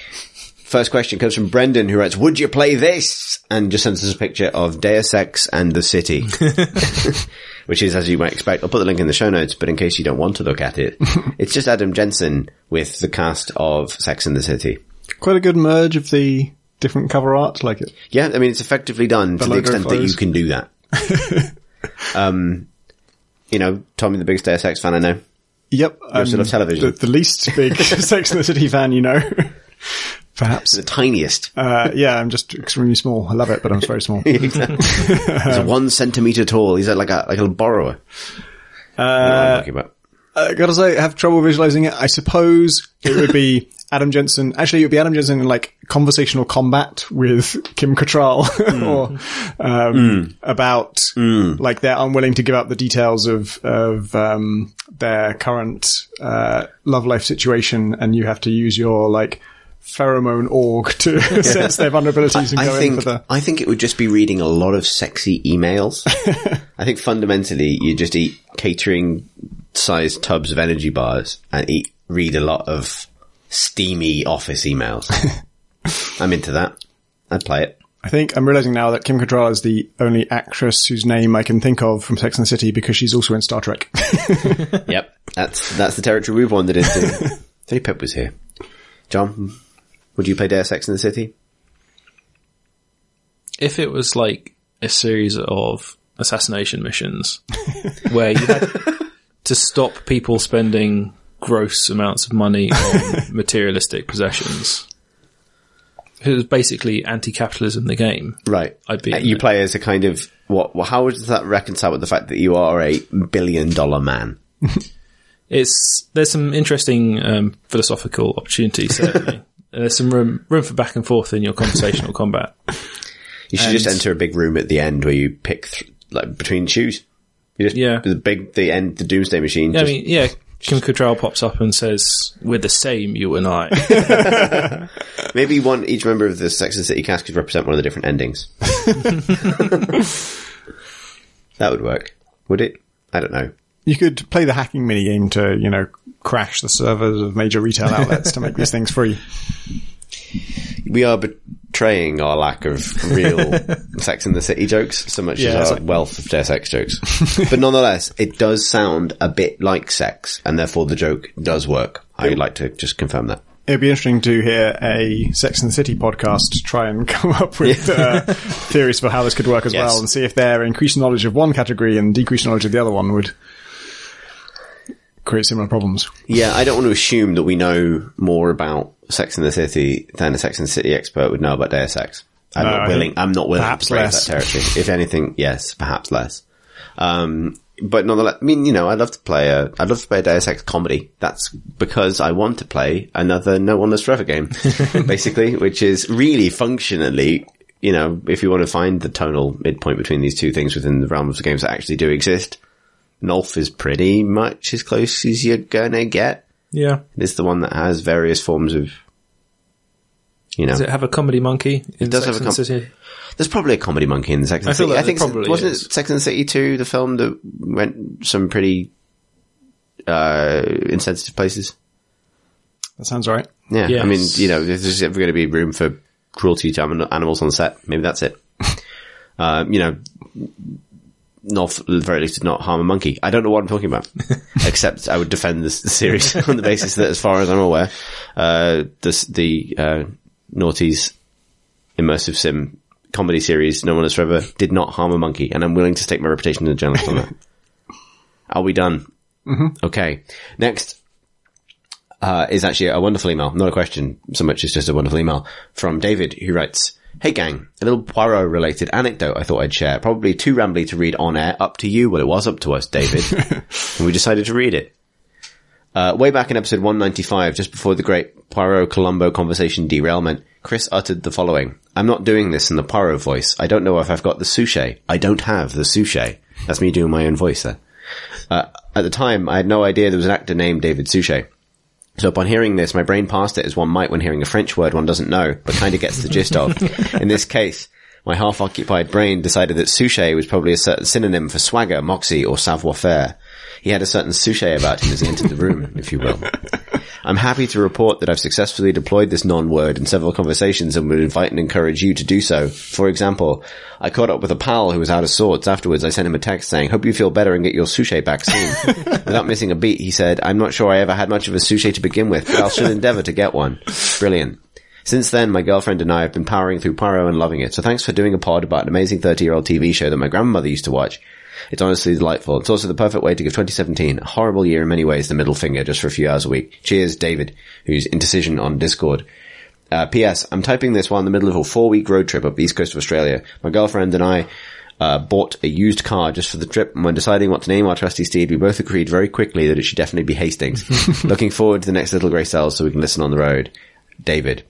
First question comes from Brendan, who writes, "Would you play this?" and just sends us a picture of Deus Ex and the City, <laughs> <laughs> which is as you might expect. I'll put the link in the show notes, but in case you don't want to look at it, it's just Adam Jensen with the cast of Sex and the City. Quite a good merge of the different cover art? Like it? Yeah, I mean, it's effectively done to the extent that you can do that. <laughs> um, you know, Tommy, the biggest Deus Ex fan I know. Yep. sort of television. The, the least big <laughs> Sex and the City fan, you know. Perhaps. The tiniest. Uh, yeah, I'm just extremely small. I love it, but I'm very small. <laughs> He's one centimeter tall. He's like a, like a borrower. Uh, I'm talking about. I gotta say, I have trouble visualizing it. I suppose it would be <laughs> Adam Jensen. Actually, it would be Adam Jensen in like conversational combat with Kim Cattrall, <laughs> or um, about like they're unwilling to give up the details of of um, their current uh, love life situation, and you have to use your like pheromone aug <laughs> to sense their vulnerabilities and I go in think for the. I think it would just be reading a lot of sexy emails. <laughs> I think fundamentally you just eat catering sized tubs of energy bars and eat read a lot of steamy office emails. <laughs> I'm into that. I'd play it. I think I'm realizing now that Kim Cattrall is the only actress whose name I can think of from Sex and the City because she's also in Star Trek. Yep. That's that's the territory we've wandered into. only Pip was here. John, would you play Deus Ex in the City? if it was like a series of assassination missions <laughs> where you had to stop people spending gross amounts of money on <laughs> materialistic possessions. It was basically anti-capitalism, the game. Right. I'd be Uh, You play as a kind of what? well, How does that reconcile with the fact that you are a billion dollar man? <laughs> It's there's some interesting um, philosophical opportunities certainly. There's some room room for back and forth in your conversational <laughs> combat. You should just enter a big room at the end where you pick th- like between shoes. You just Yeah. the big the end the doomsday machine. Yeah, I just- mean, yeah, Kim Cattrall pops up and says, "We're the same, you and I." <laughs> maybe one each member of the Sex and City cast could represent one of the different endings. <laughs> that would work, would it? I don't know. You could play the hacking mini game to, you know, crash the servers of major retail outlets to make these things free. <laughs> We are betraying our lack of real <laughs> Sex and the City jokes so much Yeah, as our like- wealth of Deus Ex jokes. <laughs> but nonetheless, it does sound a bit like sex, and therefore the joke does work. I'd like to just confirm that. It'd be interesting to hear a Sex and the City podcast to try and come up with uh, theories for how this could work as Yes. well and see if their increased knowledge of one category and decreased knowledge of the other one would create similar problems. Yeah, I don't want to assume that we know more about Sex and the City than a Sex and the City expert would know about Deus Ex. I'm No, not willing. I'm not willing to perhaps brave less. that territory. if anything, yes, perhaps less. Um, but nonetheless, I mean, you know, I'd love to play a, I'd love to play a Deus Ex comedy. That's because I want to play another No One Lives Forever game, <laughs> basically, which is really functionally, you know, if you want to find the tonal midpoint between these two things within the realm of the games that actually do exist, Nolf is pretty much as close as you're gonna get. yeah, It's the one that has various forms of, you know, does it have a comedy monkey? It does have a com- there's probably a comedy monkey in Sex and I City. like I think probably wasn't is. it Sex and City 2, the film that went some pretty, uh, insensitive places? That sounds right. Yeah. Yes. I mean, you know, if there's ever going to be room for cruelty to animals on set, maybe that's it. um, <laughs> you know, The very least, did not harm a monkey. I don't know what I'm talking about. <laughs> Except I would defend this <laughs> series <laughs> on the basis that, as far as I'm aware, uh, this, the, uh, Naughty's immersive sim comedy series, No One Is Forever, did not harm a monkey, and I'm willing to stake my reputation as a journalist on that. Are we done? Okay. Next, uh, is actually a wonderful email, not a question so much as just a wonderful email from David who writes, Hey gang, a little Poirot related anecdote I thought I'd share. Probably too rambly to read on air. Up to you. Well, it was up to us, David. <laughs> and we decided to read it. Uh, way back in episode 195, just before the great Poirot Columbo conversation derailment, Chris uttered the following. I'm not doing this in the Poirot voice. I don't know if I've got the suchet. I don't have the suchet. That's me doing my own voice there. Uh, at the time, I had no idea there was an actor named David Suchet. So upon hearing this, my brain passed it as one might when hearing a French word one doesn't know, but kind of gets the gist of. <laughs> In this case, my half-occupied brain decided that suchet was probably a certain synonym for swagger, moxie, or savoir-faire. He had a certain suchet about him as he entered the room, if you will. I'm happy to report that I've successfully deployed this non-word in several conversations and would invite and encourage you to do so. For example, I caught up with a pal who was out of sorts. Afterwards, I sent him a text saying, hope you feel better and get your suchet back soon. <laughs> Without missing a beat, he said, I'm not sure I ever had much of a suchet to begin with, but I'll still endeavor to get one. Brilliant. Since then, my girlfriend and I have been powering through Poirot and loving it. So thanks for doing a pod about an amazing 30 year old TV show that my grandmother used to watch. It's honestly delightful. It's also the perfect way to give 2017 a horrible year in many ways the middle finger just for a few hours a week. Cheers, David, who's indecision on Discord. Uh, P.S. I'm typing this while in the middle of a four week road trip up the east coast of Australia. My girlfriend and I uh, bought a used car just for the trip, and when deciding what to name our trusty steed, we both agreed very quickly that it should definitely be Hastings. <laughs> Looking forward to the next little grey cells so we can listen on the road. David.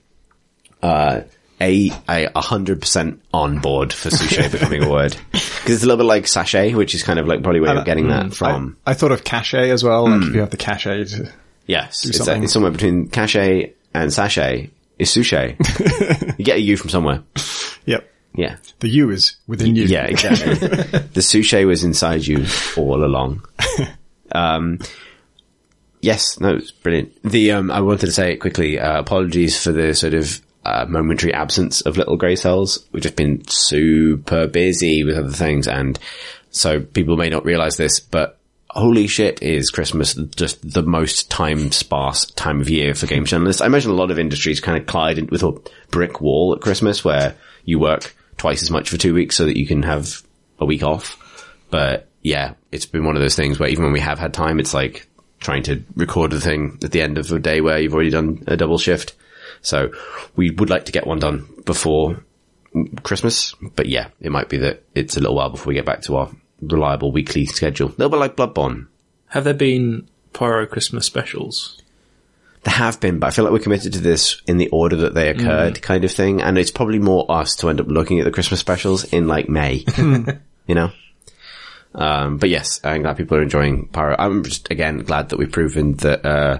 Uh, a, a hundred percent on board for suchet becoming a word. <laughs> Cause it's a little bit like sachet, which is kind of like probably where you're getting that from. I, I thought of cachet as well. Like if you have the cachet to, yes. It's, something. it's somewhere between cachet and sachet is suchet. <laughs> you get a U from somewhere. yep. Yeah. The U is within you. Yeah, exactly. <laughs> the suchet was inside you all along. Um, yes, no, it's brilliant. The, um, I wanted to say it quickly, uh, apologies for the sort of, uh, momentary absence of little grey cells. We've just been super busy with other things and so people may not realize this, but holy shit is Christmas just the most time sparse time of year for game journalists. I imagine a lot of industries kind of collide with a brick wall at Christmas where you work twice as much for two weeks so that you can have a week off. But yeah, it's been one of those things where even when we have had time, it's like trying to record the thing at the end of a day where you've already done a double shift. So we would like to get one done before Christmas, but yeah, it might be that it's a little while before we get back to our reliable weekly schedule. A little bit like Bloodborne. Have there been Poirot Christmas specials? There have been, but I feel like we're committed to this in the order that they occurred kind of thing. And it's probably more us to end up looking at the Christmas specials in like May, <laughs> you know? Um, but yes, I'm glad people are enjoying Poirot. I'm just, again, glad that we've proven that, uh,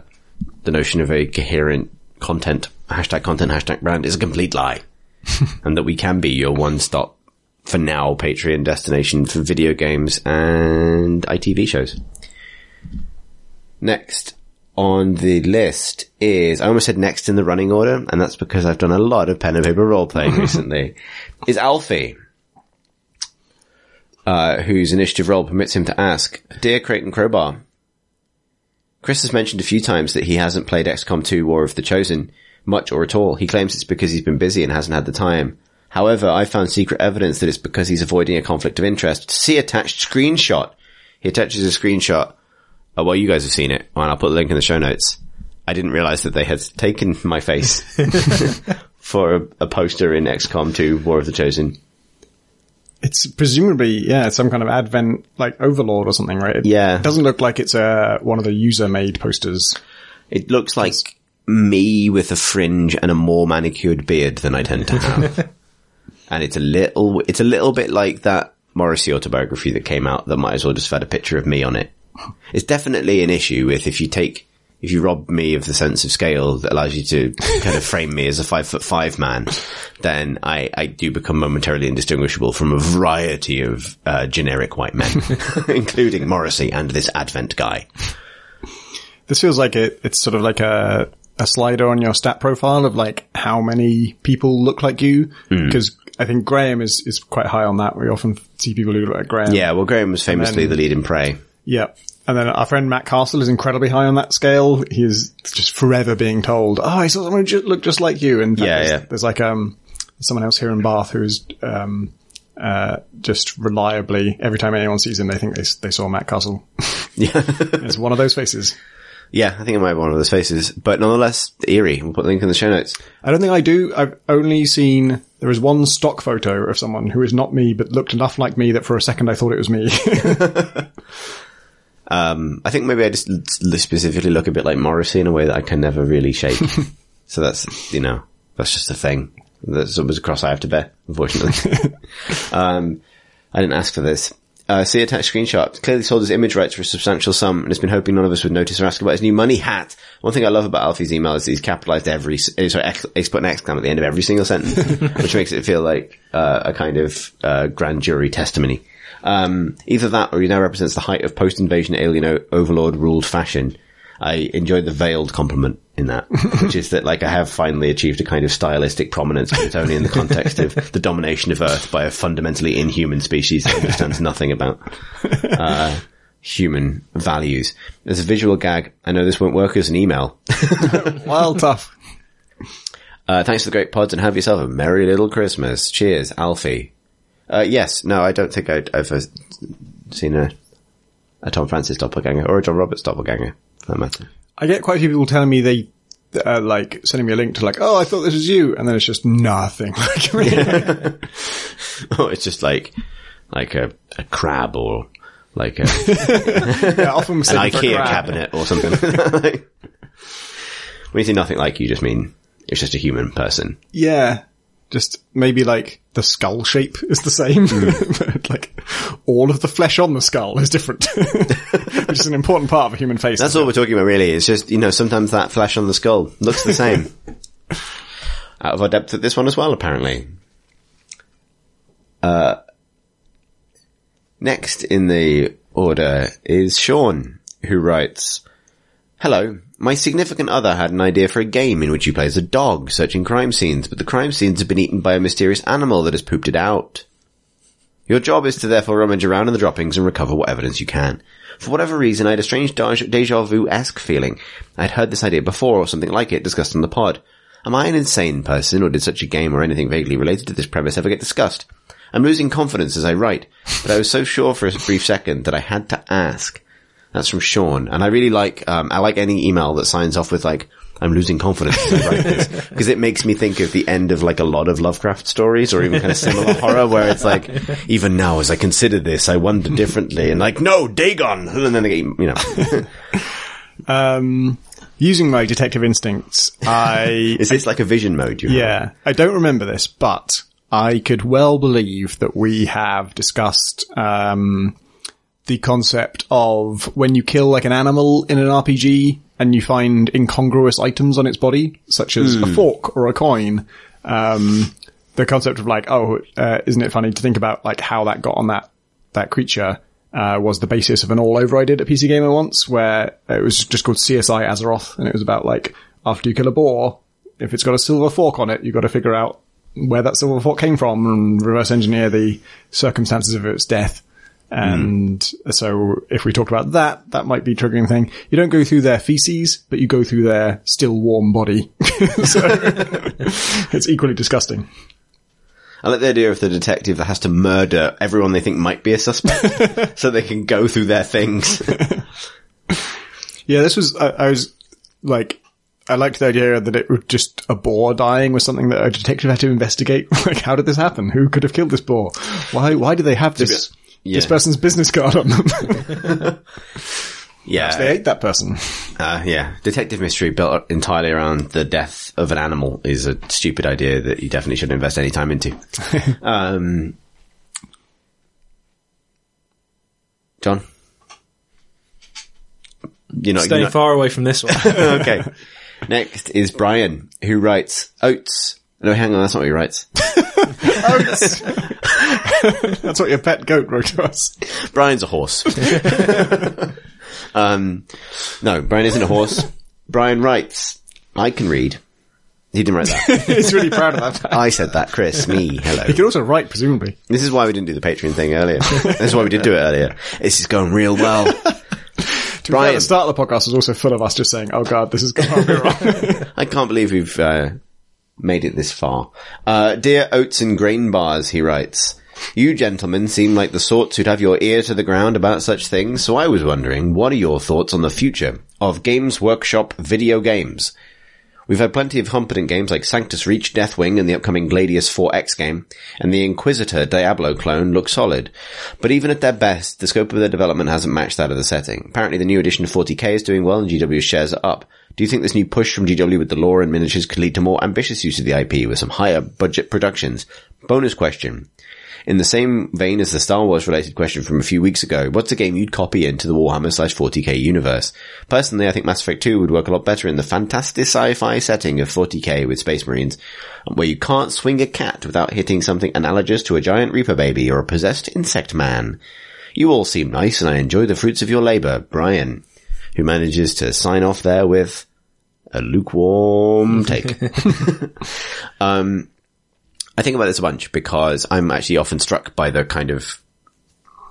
the notion of a coherent content, hashtag content, hashtag brand is a complete lie. <laughs> and that we can be your one stop for now Patreon destination for video games and ITV shows. Next on the list is, I almost said next in the running order, and that's because I've done a lot of pen and paper roll playing <laughs> recently, is Alfie. Uh, whose initiative role permits him to ask, Dear Crate and Crowbar, Chris has mentioned a few times that he hasn't played XCOM 2 War of the Chosen much or at all. He claims it's because he's been busy and hasn't had the time. However, I found secret evidence that it's because he's avoiding a conflict of interest. See attached screenshot. He attaches a screenshot. Oh, well, you guys have seen it. And I'll put a link in the show notes. I didn't realize that they had taken my face <laughs> <laughs> for a, a poster in XCOM 2 War of the Chosen. It's presumably, yeah, some kind of advent, like Overlord or something, right? It Yeah. doesn't look like it's uh, one of the user made posters. It looks like me with a fringe and a more manicured beard than I tend to have. <laughs> and it's a little, it's a little bit like that Morrissey autobiography that came out that might as well just have had a picture of me on it. It's definitely an issue with if you take, if you rob me of the sense of scale that allows you to <laughs> kind of frame me as a five foot five man, then I, I do become momentarily indistinguishable from a variety of, uh, generic white men, <laughs> <laughs> including Morrissey and this Advent guy. This feels like it, it's sort of like a, a slider on your stat profile of like how many people look like you. Hmm. Because I think Graham is, is quite high on that. We often see people who look like Graham. Yeah, well, Graham was famously then- the lead in Prey. Yeah. And then our friend Matt Castle is incredibly high on that scale. He is just forever being told, "Oh, I saw someone who looked just like you." And Yeah, there's, yeah. there's like um someone else here in Bath who's um uh just reliably every time anyone sees him, they think they they saw Matt Castle. <laughs> Yeah. <laughs> it's one of those faces. yeah, I think it might be one of those faces, but nonetheless, eerie. We'll put the link in the show notes. I don't think I do. I've only seen there is one stock photo of someone who is not me, but looked enough like me that for a second I thought it was me. <laughs> Um, I think maybe I just l- specifically look a bit like Morrissey in a way that I can never really shake. <laughs> so that's, you know, that's just a thing. That's always a cross I have to bear, unfortunately. <laughs> um, I didn't ask for this. Uh, see attached screenshot. Clearly sold his image rights for a substantial sum and has been hoping none of us would notice or ask about his new money hat. One thing I love about Alfie's email is that he's capitalized every, uh, sorry, he's put an exclam at the end of every single sentence, <laughs> which makes it feel like, uh, a kind of, uh, grand jury testimony. Um, either that or he now represents the height of post-invasion alien o- overlord ruled fashion. I enjoyed the veiled compliment in that, <laughs> which is that like I have finally achieved a kind of stylistic prominence, but it's only in the context of <laughs> the domination of Earth by a fundamentally inhuman species that understands nothing about uh, human values. As a visual gag, I know this won't work as an email. well, tough. Uh, thanks for the great pods and have yourself a merry little Christmas. Cheers, Alfie. Uh, yes, no, I don't think I'd ever seen a, a Tom Francis doppelganger or a John Roberts doppelganger, for that matter. I get quite a few people telling me they, uh, like, sending me a link to like, oh, I thought this was you. And then it's just nothing. <laughs> Like, mean, <laughs> Oh, it's just like, like a, a crab or like a, <laughs> yeah, often an IKEA cabinet or something. like, when you say nothing like you just mean it's just a human person. Yeah. Just maybe like the skull shape is the same, <laughs> but like all of the flesh on the skull is different, <laughs> which is an important part of a human face. That's all we're talking about really. It's just, you know, sometimes that flesh on the skull looks the same. <laughs> Out of our depth at this one as well, apparently. Uh, next in the order is Sean, who writes, Hello, my significant other had an idea for a game in which you play as a dog searching crime scenes, but the crime scenes have been eaten by a mysterious animal that has pooped it out. Your job is to therefore rummage around in the droppings and recover what evidence you can. For whatever reason, I had a strange deja vu-esque feeling. I'd heard this idea before or something like it discussed on the pod. Am I an insane person or did such a game or anything vaguely related to this premise ever get discussed? I'm losing confidence as I write, but I was so sure for a brief second that I had to ask. That's from Sean, and I really like, um, I like any email that signs off with like, I'm losing confidence as I write this, <laughs> because it makes me think of the end of like a lot of Lovecraft stories or even kind of similar horror where it's like, <laughs> even now as I consider this, I wonder differently and like, no, Dagon! <laughs> And then they you know, Um, using my detective instincts, I is this like a vision mode you have? Yeah, I don't remember this, but I could well believe that we have discussed um, the concept of when you kill like an animal in an RPG and you find incongruous items on its body, such as a fork or a coin. Um, the concept of like, oh, uh, isn't it funny to think about like how that got on that that creature? Uh, was the basis of an all over I did at PC Gamer once, where it was just called CSI Azeroth, and it was about like after you kill a boar, if it's got a silver fork on it, you've got to figure out where that silver fork came from and reverse engineer the circumstances of its death. Mm. And so if we talked about that, that might be a triggering thing. You don't go through their feces, but you go through their still warm body. <laughs> so <laughs> it's equally disgusting. I like the idea of the detective that has to murder everyone they think might be a suspect <laughs> so they can go through their things. Yeah, this was, I, I was like, I liked the idea that it was just a boar dying was something that a detective had to investigate. like, how did this happen? Who could have killed this boar? Why, why do they have this, yeah. this person's business card on them? <laughs> yeah. they ate that person. Uh, yeah, detective mystery built entirely around the death of an animal is a stupid idea that you definitely shouldn't invest any time into. <laughs> um, John, you're not. Stay you're not- far away from this one. <laughs> okay. Next is Brian, who writes oats. No, hang on, that's not what he writes. <laughs> That's what your pet goat wrote to us. Brian's a horse. <laughs> um, no, Brian isn't a horse. Brian writes, I can read. He didn't write that. <laughs> He's really proud of that. I said that, Chris. Me. Hello. He could also write, presumably. This is why we didn't do the Patreon thing earlier. this is why we did do it earlier. This is going real well. To be fair, Brian. the start of the podcast was also full of us just saying, oh god, this is going to be wrong. I can't believe we've uh, made it this far. Uh, Dear Oats and Grain Bars, he writes, You gentlemen seem like the sorts who'd have your ear to the ground about such things, so I was wondering, what are your thoughts on the future of Games Workshop video games? We've had plenty of competent games like Sanctus Reach, Deathwing, and the upcoming Gladius 4X game, and the Inquisitor Diablo clone look solid. But even at their best, the scope of their development hasn't matched that of the setting. Apparently the new edition of 40k is doing well and GW shares are up. Do you think this new push from GW with the lore and miniatures could lead to more ambitious use of the IP with some higher budget productions? Bonus question. In the same vein as the Star Wars related question from a few weeks ago, what's a game you'd copy into the Warhammer slash 40k universe? Personally, I think Mass Effect 2 would work a lot better in the fantastic sci-fi setting of 40k with Space Marines, where you can't swing a cat without hitting something analogous to a giant Reaper baby or a possessed insect man. You all seem nice and I enjoy the fruits of your labour, Brian, who manages to sign off there with a lukewarm <laughs> take. <laughs> um, I think about this a bunch because I'm actually often struck by the kind of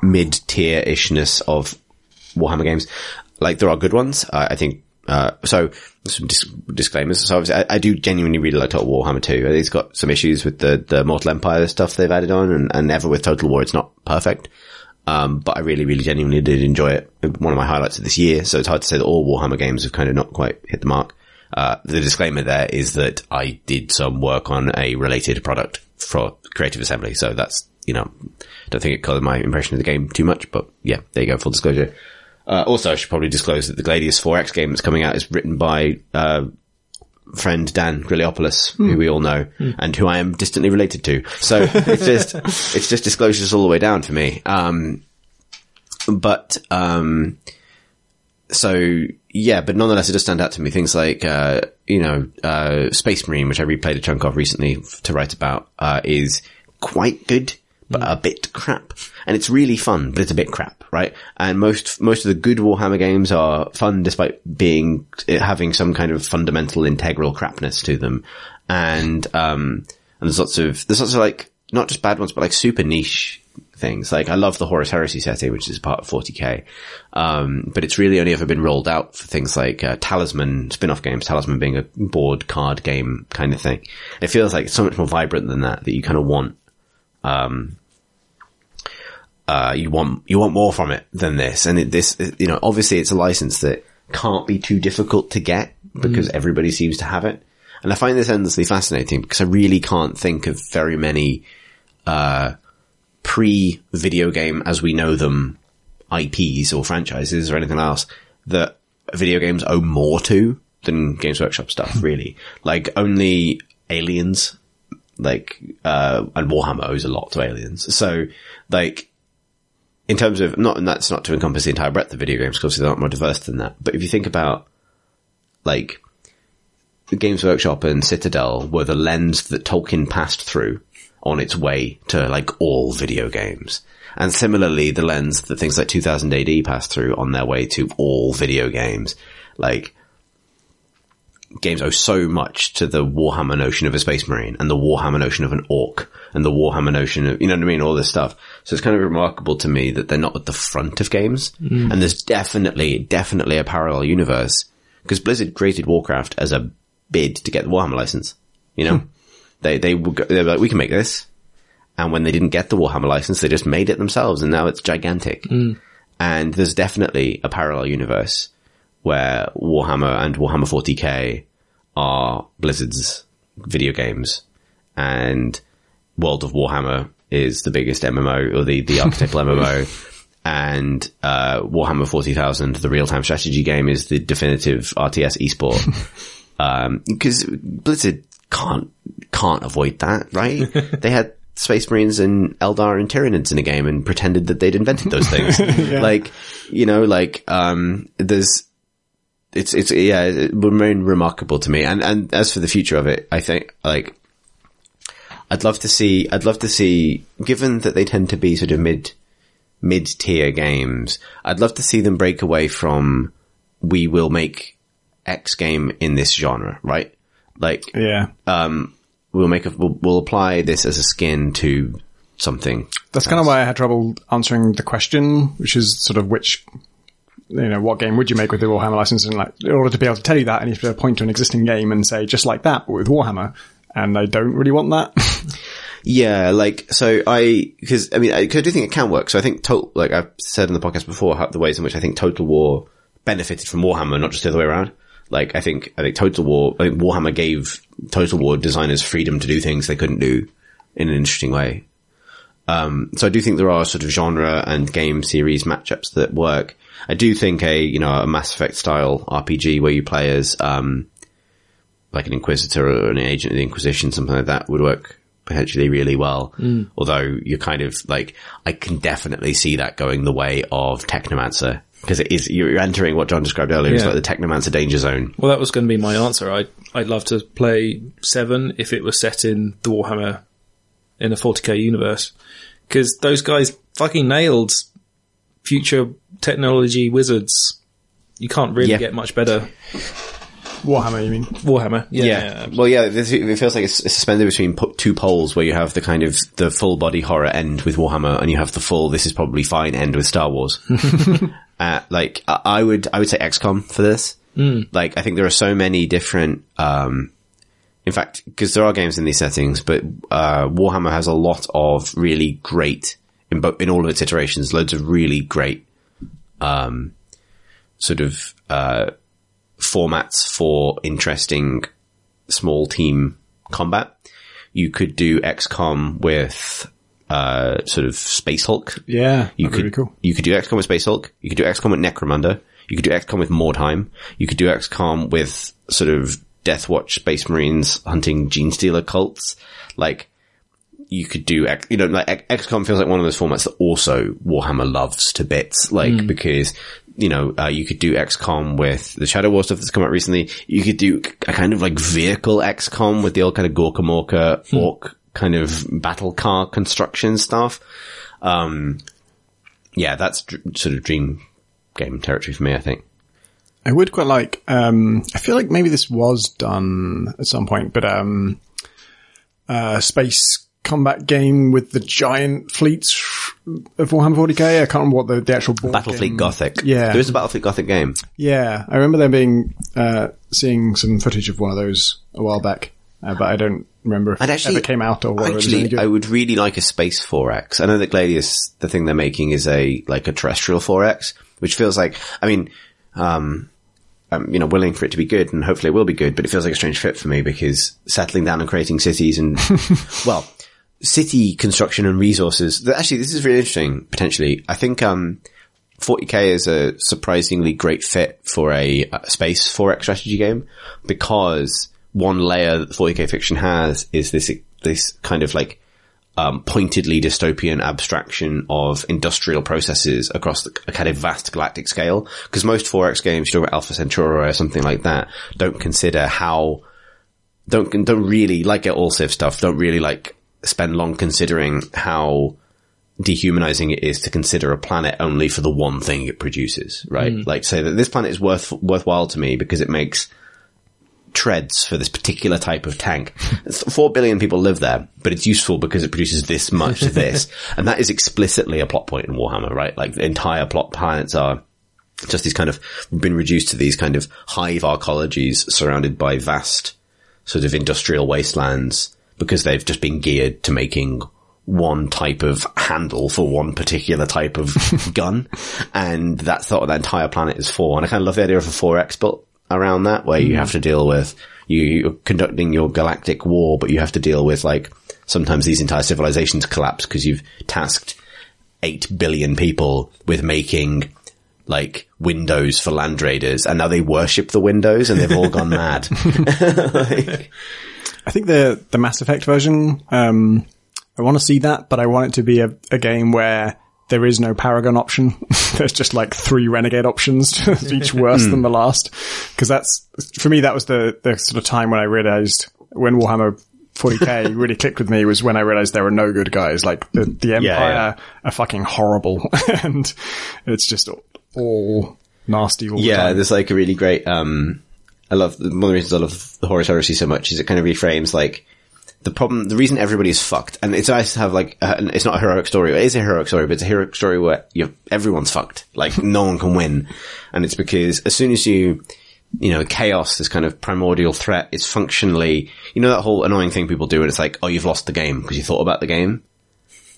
mid-tier-ishness of Warhammer games. Like there are good ones. Uh, I think uh, so some dis- disclaimers. So I, I, do genuinely really like Total Warhammer 2. It's got some issues with the, the Mortal Empire stuff they've added on and, and never with Total War it's not perfect. Um, but I really, really genuinely did enjoy it. One of my highlights of this year. So it's hard to say that all Warhammer games have kind of not quite hit the mark. Uh, the disclaimer there is that I did some work on a related product for Creative Assembly. So that's, you know, don't think it colored my impression of the game too much, but yeah, there you go. Full disclosure. Uh, also, I should probably disclose that the Gladius 4X game that's coming out is written by, uh, friend Dan Griliopoulos, mm. who we all know, mm. and who I am distantly related to. So it's just, <laughs> it's just disclosures all the way down for me. Um, but, um, so yeah, but nonetheless, it does stand out to me. Things like, uh, you know, uh, Space Marine, which I replayed a chunk of recently to write about, uh, is quite good, but mm. a bit crap. And it's really fun, but it's a bit crap, right? And most, most of the good Warhammer games are fun despite being, having some kind of fundamental integral crapness to them. And, um, and there's lots of, there's lots of like, not just bad ones, but like super niche things. Like I love the Horus Heresy setting, which is part of 40k. Um, but it's really only ever been rolled out for things like uh, Talisman spin-off games, Talisman being a board card game kind of thing. It feels like it's so much more vibrant than that, that you kind of want, um, uh, you want, you want more from it than this. And it, this, you know, obviously it's a license that can't be too difficult to get because mm. everybody seems to have it. And I find this endlessly fascinating because I really can't think of very many, uh, pre-video game as we know them IPs or franchises or anything else that video games owe more to than Games Workshop stuff, <laughs> really. like only Aliens, like, uh, and Warhammer owes a lot to Aliens. So, like, in terms of, not, and that's not to encompass the entire breadth of video games, because they're not more diverse than that. But if you think about, like, the Games Workshop and Citadel were the lens that Tolkien passed through on its way to like all video games. And similarly, the lens that things like 2000 AD passed through on their way to all video games. Like, games owe so much to the Warhammer notion of a space marine and the Warhammer notion of an orc and the Warhammer notion of, you know what I mean? All this stuff. So it's kind of remarkable to me that they're not at the front of games. Mm. And there's definitely, definitely a parallel universe because Blizzard created Warcraft as a bid to get the Warhammer license, you know? They, they were, they were like, we can make this. And when they didn't get the Warhammer license, they just made it themselves and now it's gigantic. Mm. And there's definitely a parallel universe where Warhammer and Warhammer 40k are Blizzard's video games and World of Warhammer is the biggest MMO or the, the archetypal <laughs> MMO. And, uh, Warhammer 40,000, the real-time strategy game is the definitive RTS esport. <laughs> um, cause Blizzard can't can't avoid that, right? <laughs> they had Space Marines and Eldar and Tyranids in a game and pretended that they'd invented those things. <laughs> yeah. Like, you know, like, um, there's, it's, it's, yeah, it would remain remarkable to me. And, and as for the future of it, I think, like, I'd love to see, I'd love to see, given that they tend to be sort of mid, mid tier games, I'd love to see them break away from, we will make X game in this genre, right? Like, yeah, um, we'll make a, we'll, we'll apply this as a skin to something. That's else. kind of why I had trouble answering the question, which is sort of which, you know, what game would you make with the Warhammer license? And like, in order to be able to tell you that, I need to point to an existing game and say just like that, but with Warhammer. And I don't really want that. <laughs> yeah, like, so I, cause, I mean, I, cause I do think it can work. So I think total, like I've said in the podcast before, how, the ways in which I think Total War benefited from Warhammer, not just the other way around. Like I think I think Total War, I think Warhammer gave Total War designers freedom to do things they couldn't do in an interesting way. Um, so I do think there are sort of genre and game series matchups that work. I do think a you know a Mass Effect style RPG where you play as um, like an Inquisitor or an agent of the Inquisition, something like that would work potentially really well. Mm. Although you're kind of like, I can definitely see that going the way of Technomancer because it is you're entering what John described earlier. It's like the Technomancer danger zone. Well, that was going to be my answer. I'd I'd love to play Seven if it was set in the Warhammer in a 40k universe because those guys fucking nailed future technology wizards. You can't really yeah. get much better. Warhammer, you mean? Warhammer, yeah. yeah. yeah well, yeah, it feels like it's, suspended between two poles where you have the kind of the full body horror end with Warhammer and you have the full, this is probably fine end with Star Wars. <laughs> uh, like, I would, I would say XCOM for this. Like, I think there are so many different, um, in fact, because there are games in these settings, but, uh, Warhammer has a lot of really great, in, bo- in all of its iterations, loads of really great, um, sort of, uh, formats for interesting small team combat. You could do XCOM with, uh, sort of Space Hulk. Yeah, You could, really cool. you could do XCOM with Space Hulk. You could do XCOM with Necromunda. You could do XCOM with Mordheim. You could do XCOM with sort of Deathwatch Space Marines hunting Genestealer cults. Like, you could do, X- you know, like XCOM feels like one of those formats that also Warhammer loves to bits, like, because, you know, uh, you could do XCOM with the Shadow War stuff that's come out recently. You could do a kind of like vehicle XCOM with the old kind of Gorkamorka orc kind of battle car construction stuff. Um, yeah, that's dr- sort of dream game territory for me, I think. I would quite like. Um, I feel like maybe this was done at some point, but um, uh, space combat game with the giant fleets of Warhammer 40k. I can't remember what the, the actual Battlefleet Gothic. Yeah. There is a Battlefleet Gothic game. Yeah, I remember there being uh, seeing some footage of one of those a while back, uh, but I don't remember if it actually, ever came out or it was actually. I would really like a space 4X. I know that Gladius, the thing they're making is a, like a terrestrial 4X, which feels like, I mean, um, I'm, you know, willing for it to be good and hopefully it will be good, but it feels like a strange fit for me because settling down and creating cities and, <laughs> well, city construction and resources. Actually, this is really interesting, potentially. I think, um, 40k is a surprisingly great fit for a, uh space 4X strategy game because one layer that 40k fiction has is this, this kind of like, um, pointedly dystopian abstraction of industrial processes across the, a kind of vast galactic scale. Because most 4X games, you talk about Alpha Centauri or something like that, don't consider how, don't, don't really, like get all Civ stuff, don't really like spend long considering how dehumanizing it is to consider a planet only for the one thing it produces, right? Like say that this planet is worth, worthwhile to me because it makes treads for this particular type of tank. Four billion people live there, but it's useful because it produces this much of this. <laughs> and that is explicitly a plot point in Warhammer, right? Like the entire plot planets are just these kind of been reduced to these kind of hive arcologies surrounded by vast sort of industrial wastelands because they've just been geared to making one type of handle for one particular type of <laughs> gun. And that's what that entire planet is for. And I kind of love the idea of a 4X built around that where you have to deal with, you, you're conducting your galactic war, but you have to deal with like, sometimes these entire civilizations collapse because you've tasked 8 billion people with making like windows for land raiders and now they worship the windows and they've all gone mad. Like- <laughs> <laughs> I think the the Mass Effect version. Um, I want to see that, but I want it to be a, a game where there is no Paragon option. <laughs> There's just like three Renegade options, <laughs> each worse than the last. Because that's for me, that was the the sort of time when I realized when Warhammer 40k <laughs> really clicked with me was when I realized there were no good guys. Like the the Empire yeah. are fucking horrible, and it's just all nasty. All the Yeah, time. there's like a really great, um, I love, one of the reasons I love the Horus Heresy so much is it kind of reframes like, the problem, the reason everybody is fucked, and it's nice to have like, uh, it's not a heroic story, it is a heroic story, but it's a heroic story where everyone's fucked. Like, <laughs> no one can win. And it's because as soon as you, you know, chaos, this kind of primordial threat, it's functionally, you know that whole annoying thing people do and it's like, oh, you've lost the game because you thought about the game?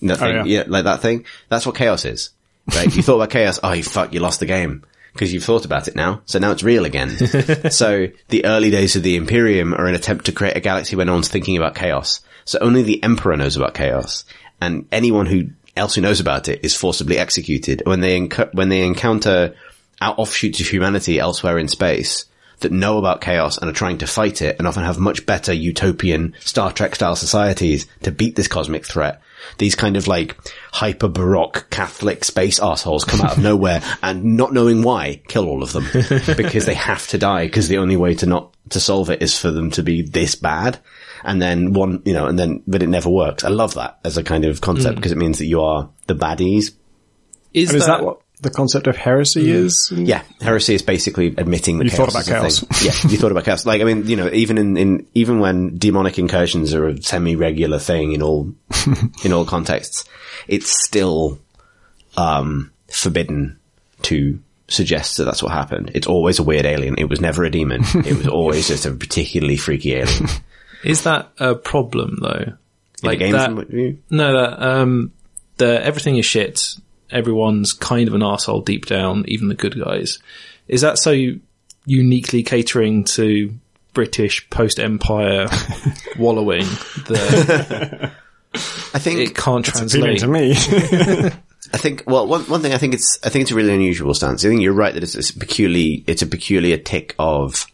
That thing, yeah. yeah, like that thing. That's what chaos is. Right? you thought about chaos. <laughs> Oh, you fuck, you lost the game. Because you've thought about it now. So now it's real again. <laughs> so the early days of the Imperium are an attempt to create a galaxy where no one's thinking about chaos. So only the Emperor knows about chaos. And anyone who else who knows about it is forcibly executed. When they, enc- when they encounter out offshoots of humanity elsewhere in space, that know about chaos and are trying to fight it and often have much better utopian Star Trek style societies to beat this cosmic threat. These kind of like hyper baroque Catholic space assholes come out of nowhere <laughs> and not knowing why kill all of them because they have to die because the only way to not, to solve it is for them to be this bad. And then one, you know, and then, but it never works. I love that as a kind of concept mm. because it means that you are the baddies. Is, And is that what the concept of heresy is? Yeah, heresy is basically admitting that You chaos thought about is chaos. yeah, you thought about chaos. Like, I mean, you know, even in, in even when demonic incursions are a semi-regular thing in all <laughs> in all contexts, it's still um, forbidden to suggests that that's what happened. It's always a weird alien. It was never a demon. it was always just a particularly freaky alien. <laughs> Is that a problem though? Like game that- from No, that um, the everything is shit. Everyone's kind of an asshole deep down, even the good guys. Is that so uniquely catering to British post Empire <laughs> wallowing that I think it can't translate? to me. <laughs> I think, well, one, one thing I think it's, I think it's a really unusual stance. I think you're right that it's, it's peculiar, it's a peculiar tick of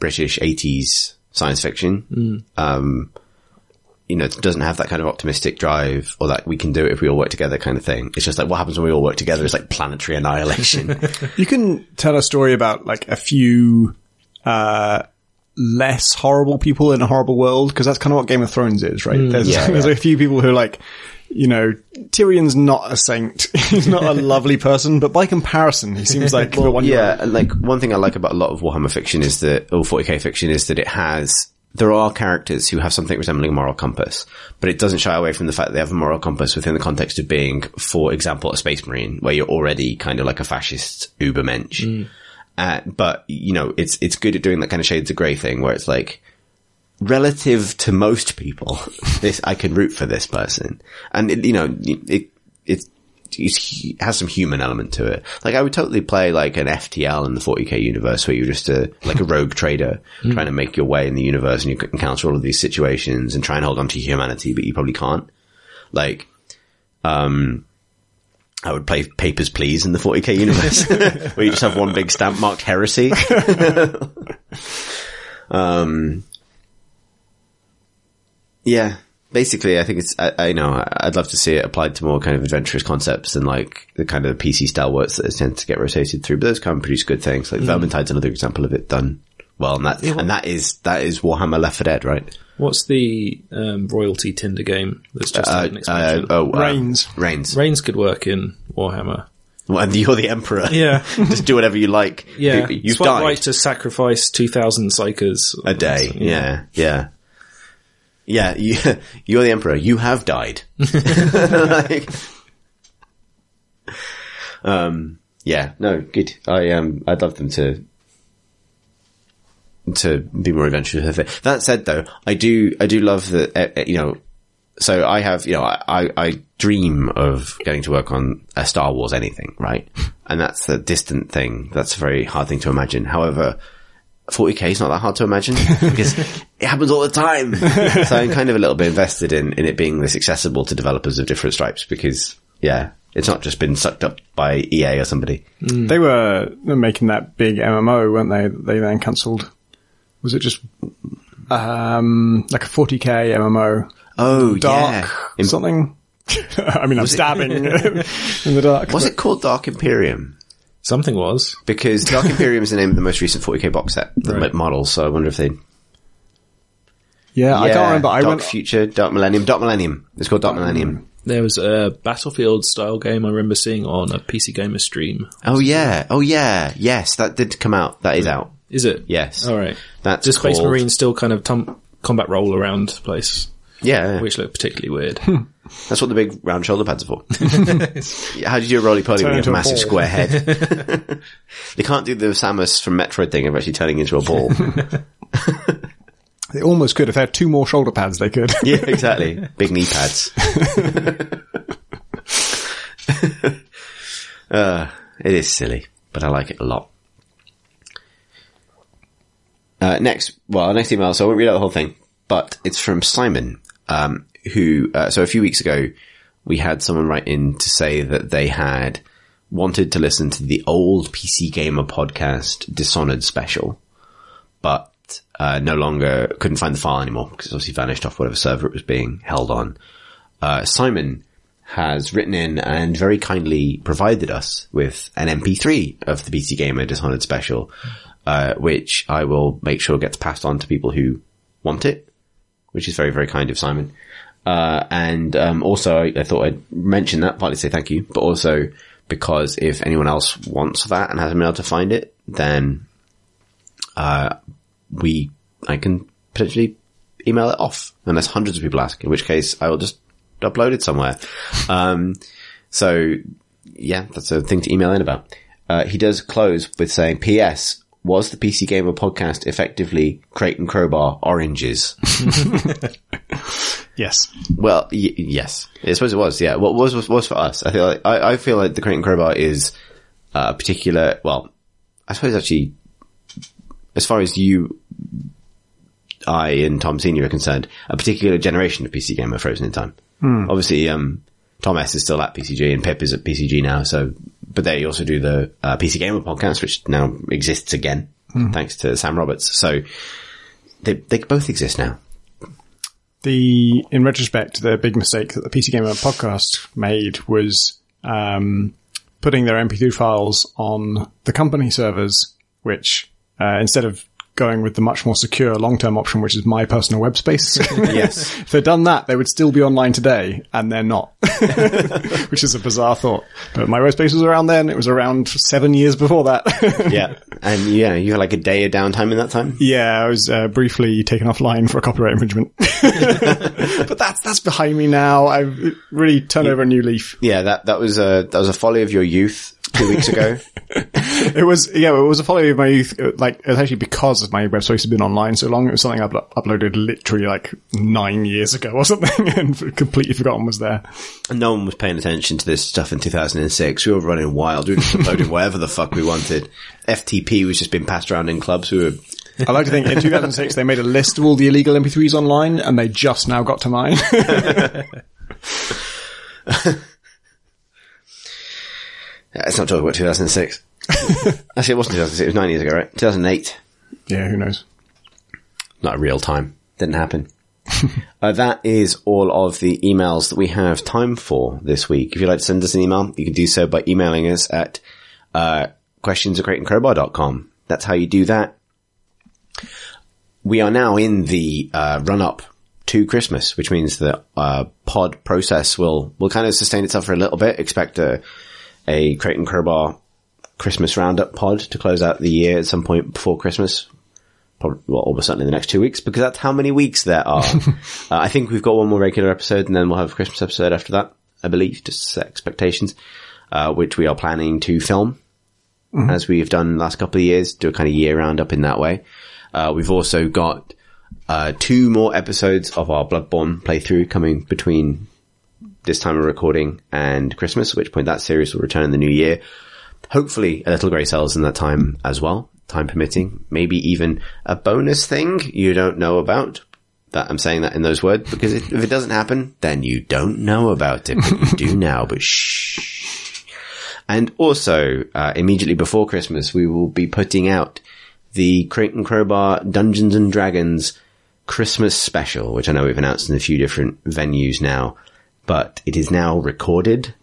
British 80s science fiction. Um, you know, it doesn't have that kind of optimistic drive or that we can do it if we all work together kind of thing. It's just like what happens when we all work together is like planetary annihilation. <laughs> You can tell a story about like a few uh, less horrible people in a horrible world because that's kind of what Game of Thrones is, right? there's yeah, <laughs> there's yeah. a few people who are like, you know, Tyrion's not a saint. <laughs> He's not a lovely person, but by comparison, he seems like the one. yeah, like one thing I like about a lot of Warhammer fiction is that, or 40k fiction is that it has, there are characters who have something resembling a moral compass, but it doesn't shy away from the fact that they have a moral compass within the context of being, for example, a space marine, where you're already kind of like a fascist ubermensch. Uh, but, you know, it's, it's good at doing that kind of shades of grey thing where it's like, relative to most people, <laughs> this, I can root for this person. And it, you know, it, it, it has some human element to it. Like I would totally play like an FTL in the 40k universe where you're just a, like a rogue trader trying to make your way in the universe and you encounter all of these situations and try and hold on to humanity, but you probably can't. Like, um, I would play Papers, Please in the 40k universe, <laughs> <laughs> where you just have one big stamp marked heresy. <laughs> um, yeah, basically, I think it's, I, I know, I'd love to see it applied to more kind of adventurous concepts and like the kind of PC stalwarts that tend to get rotated through, but those can produce good things. Like Vermintide's another example of it done well, and that, and that is, that is Warhammer Left 4 Dead, right? What's the um, royalty Tinder game that's just had an Uh, expansion? oh, uh, Reigns. Reigns. Reigns could work in Warhammer. Well, and you're the emperor. Yeah. <laughs> Just do whatever you like. Yeah, You- You've Swipe died. right to sacrifice two thousand psykers a day. Yeah, yeah, yeah. Yeah, you, <laughs> you're the emperor. You have died. <laughs> <laughs> Like- um. Yeah. No. Good. I um. I'd love them to to be more adventurous with it. That said, though, I do I do love that. Uh, you know. So I have, you know, I, I, I dream of getting to work on a Star Wars anything, right? And that's a distant thing. That's a very hard thing to imagine. However, 40k is not that hard to imagine <laughs> because it happens all the time. <laughs> so I'm kind of a little bit invested in, in it being this accessible to developers of different stripes because yeah, it's not just been sucked up by EA or somebody. They were making that big MMO, weren't they? They then cancelled. Was it just um, like a 40k MMO? Oh, Dark yeah. Im- something? <laughs> I mean, I'm stabbing in the dark. was it called Dark Imperium? Something was. Because Dark Imperium is the name of the most recent 40k box set, the Right. model. So I wonder if they. Yeah, I can't remember. I Dark went. Future, Dark Millennium, Dark Millennium. It's called Dark Millennium. There was a Battlefield style game I remember seeing on a PC Gamer stream. Oh yeah, oh yeah, yes, that did come out. That is out. Is it? Yes. All right. That's Does Space called- Marine still kind of tum- combat roll around the place, Yeah, which looked particularly weird. <laughs> That's what the big round shoulder pads are for. <laughs> <laughs> How do you do a roly poly when you have a massive ball. square head? <laughs> they can't do the Samus from Metroid thing of actually turning into a ball. They almost could. If they had two more shoulder pads, they could. yeah, exactly. Big knee pads. uh, it is silly, but I like it a lot. Uh, next, well, next email, so I won't read out the whole thing, but it's from Simon, um, who, uh, so a few weeks ago, we had someone write in to say that they had wanted to listen to the old PC Gamer podcast Dishonored special, but uh, no longer couldn't find the file anymore because it's obviously vanished off whatever server it was being held on. Uh, Simon has written in and very kindly provided us with an MP3 of the PC Gamer Dishonored special, uh, which I will make sure gets passed on to people who want it, which is very, very kind of Simon. Uh, and, um, also I, I thought I'd mention that, partly to say thank you, but also because if anyone else wants that and hasn't been able to find it, then, uh, we, I can potentially email it off unless hundreds of people ask, in which case I will just upload it somewhere. <laughs> Um, so yeah, that's a thing to email in about. uh, he does close with saying, P.S. Was the PC Gamer podcast effectively Crate and Crowbar oranges? <laughs> Yes. Well, y- yes, I suppose it was. Yeah, what was was, was for us? I feel like I, I feel like the Crate and Crowbar is uh, a particular. Well, I suppose actually, as far as you, I, and Tom Senior are concerned, a particular generation of PC gamer frozen in time. Obviously, um, Tom S is still at PCG and Pip is at PCG now. So, but they also do the uh, PC Gamer podcast, which now exists again thanks to Sam Roberts. So they they both exist now. the in retrospect, the big mistake that the PC Gamer podcast made was um, putting their MP3 files on the company servers, which uh, instead of going with the much more secure long-term option, which is my personal web space. <laughs> Yes. <laughs> if they'd done that, they would still be online today, and they're not, <laughs> which is a bizarre thought. But my web space was around then; it was around seven years before that. yeah. And yeah, you had like a day of downtime in that time? Yeah, I was uh, briefly taken offline for a copyright infringement, but that's that's behind me now. I've really turned over a new leaf. Yeah, that, that was a, that was a folly of your youth two weeks ago. <laughs> It was yeah, it was a folly of my youth. uh, Like it was actually because of my website had been online so long. It was something I uplo- uploaded literally like nine years ago or <laughs> something, and completely forgotten was there. and no one was paying attention to this stuff in 2006. We were running wild. We were just uploading <laughs> whatever the fuck we wanted. FTP was just being passed around in clubs. We were, I like to think in 2006 they made a list of all the illegal MP3s online, and they just now got to mine. Yeah, let's not talk about 2006. <laughs> Actually, it wasn't 2006. It was nine years ago, right? 2008. yeah, who knows? Not real time. Didn't happen. <laughs> uh, that is all of the emails that we have time for this week. If you'd like to send us an email, you can do so by emailing us at uh, questions at. That's how you do that. We are now in the uh, run up to Christmas, which means the uh, pod process will will kind of sustain itself for a little bit. Expect a a Crate and Crowbar Christmas roundup pod to close out the year at some point before Christmas probably, well, almost certainly the next two weeks because that's how many weeks there are. <laughs> uh, I think we've got one more regular episode and then we'll have a Christmas episode after that, I believe, just to set expectations, uh, which we are planning to film as we've done the last couple of years, do a kind of year roundup in that way. Uh, we've also got, uh, two more episodes of our Bloodborne playthrough coming between this time of recording and Christmas, at which point that series will return in the new year. Hopefully a little grey cells in that time as well, time permitting. Maybe even a bonus thing you don't know about. That I'm saying that in those words because if it doesn't happen, then you don't know about it, but you do <laughs> now, but shh. And also, uh, immediately before Christmas, we will be putting out the Crate and Crowbar Dungeons and Dragons Christmas special, which I know we've announced in a few different venues now, but it is now recorded.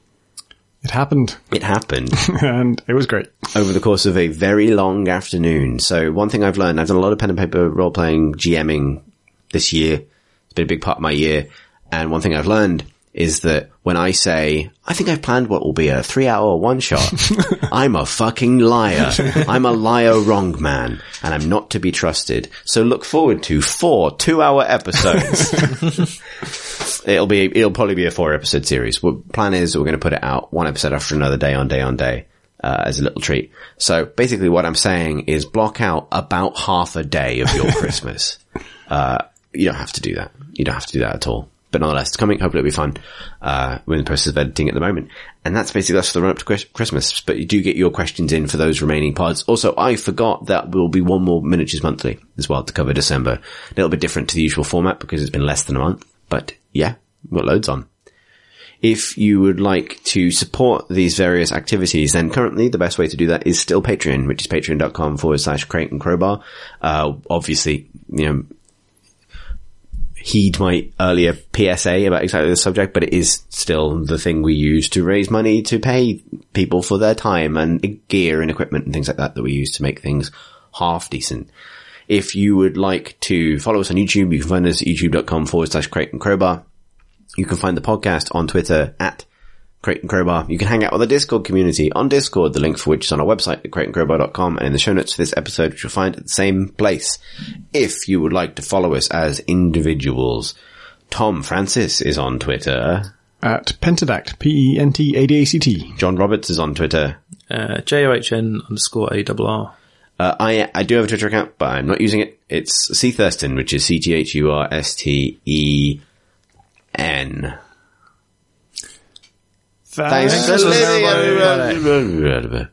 It happened, It happened <laughs> and it was great. over the course of a very long afternoon. So one thing I've learned, I've done a lot of pen and paper role playing GMing this year. It's been a big part of my year. And one thing I've learned is that when I say, I think I've planned what will be a three hour one shot, <laughs> I'm a fucking liar. I'm a liar wrong man and I'm not to be trusted. So look forward to four two hour episodes. <laughs> it'll be, it'll probably be a four episode series. What plan is we're going to put it out one episode after another day on day on day. Uh, as a little treat. So basically what I'm saying is block out about half a day of your <laughs> Christmas. Uh, you don't have to do that. You don't have to do that at all. But nonetheless, it's coming. Hopefully it'll be fun. Uh, we're in the process of editing at the moment. And that's basically for the run up to Christmas. But you do get your questions in for those remaining pods. Also, I forgot that will be one more miniatures monthly as well to cover December. A little bit different to the usual format because it's been less than a month. But yeah, we've got loads on. If you would like to support these various activities, then currently the best way to do that is still Patreon, which is patreon.com forward slash crate and crowbar. Uh, obviously, you know, heed my earlier PSA about exactly the subject, but it is still the thing we use to raise money to pay people for their time and gear and equipment and things like that that we use to make things half decent. If you would like to follow us on YouTube, you can find us at youtube.com forward slash crate and crowbar. You can find the podcast on Twitter at Crate and Crowbar. You can hang out with the Discord community on Discord, the link for which is on our website at crateandcrowbar.com and in the show notes for this episode, which you'll find at the same place. If you would like to follow us as individuals, Tom Francis is on Twitter. at Pentadact, P E N T A D A C T. John Roberts is on Twitter. Uh, J-O-H-N underscore A-R-R. Uh, I I do have a Twitter account, but I'm not using it. It's C Thursten, which is C T H U R S T E N. Thanks. For listening, everyone.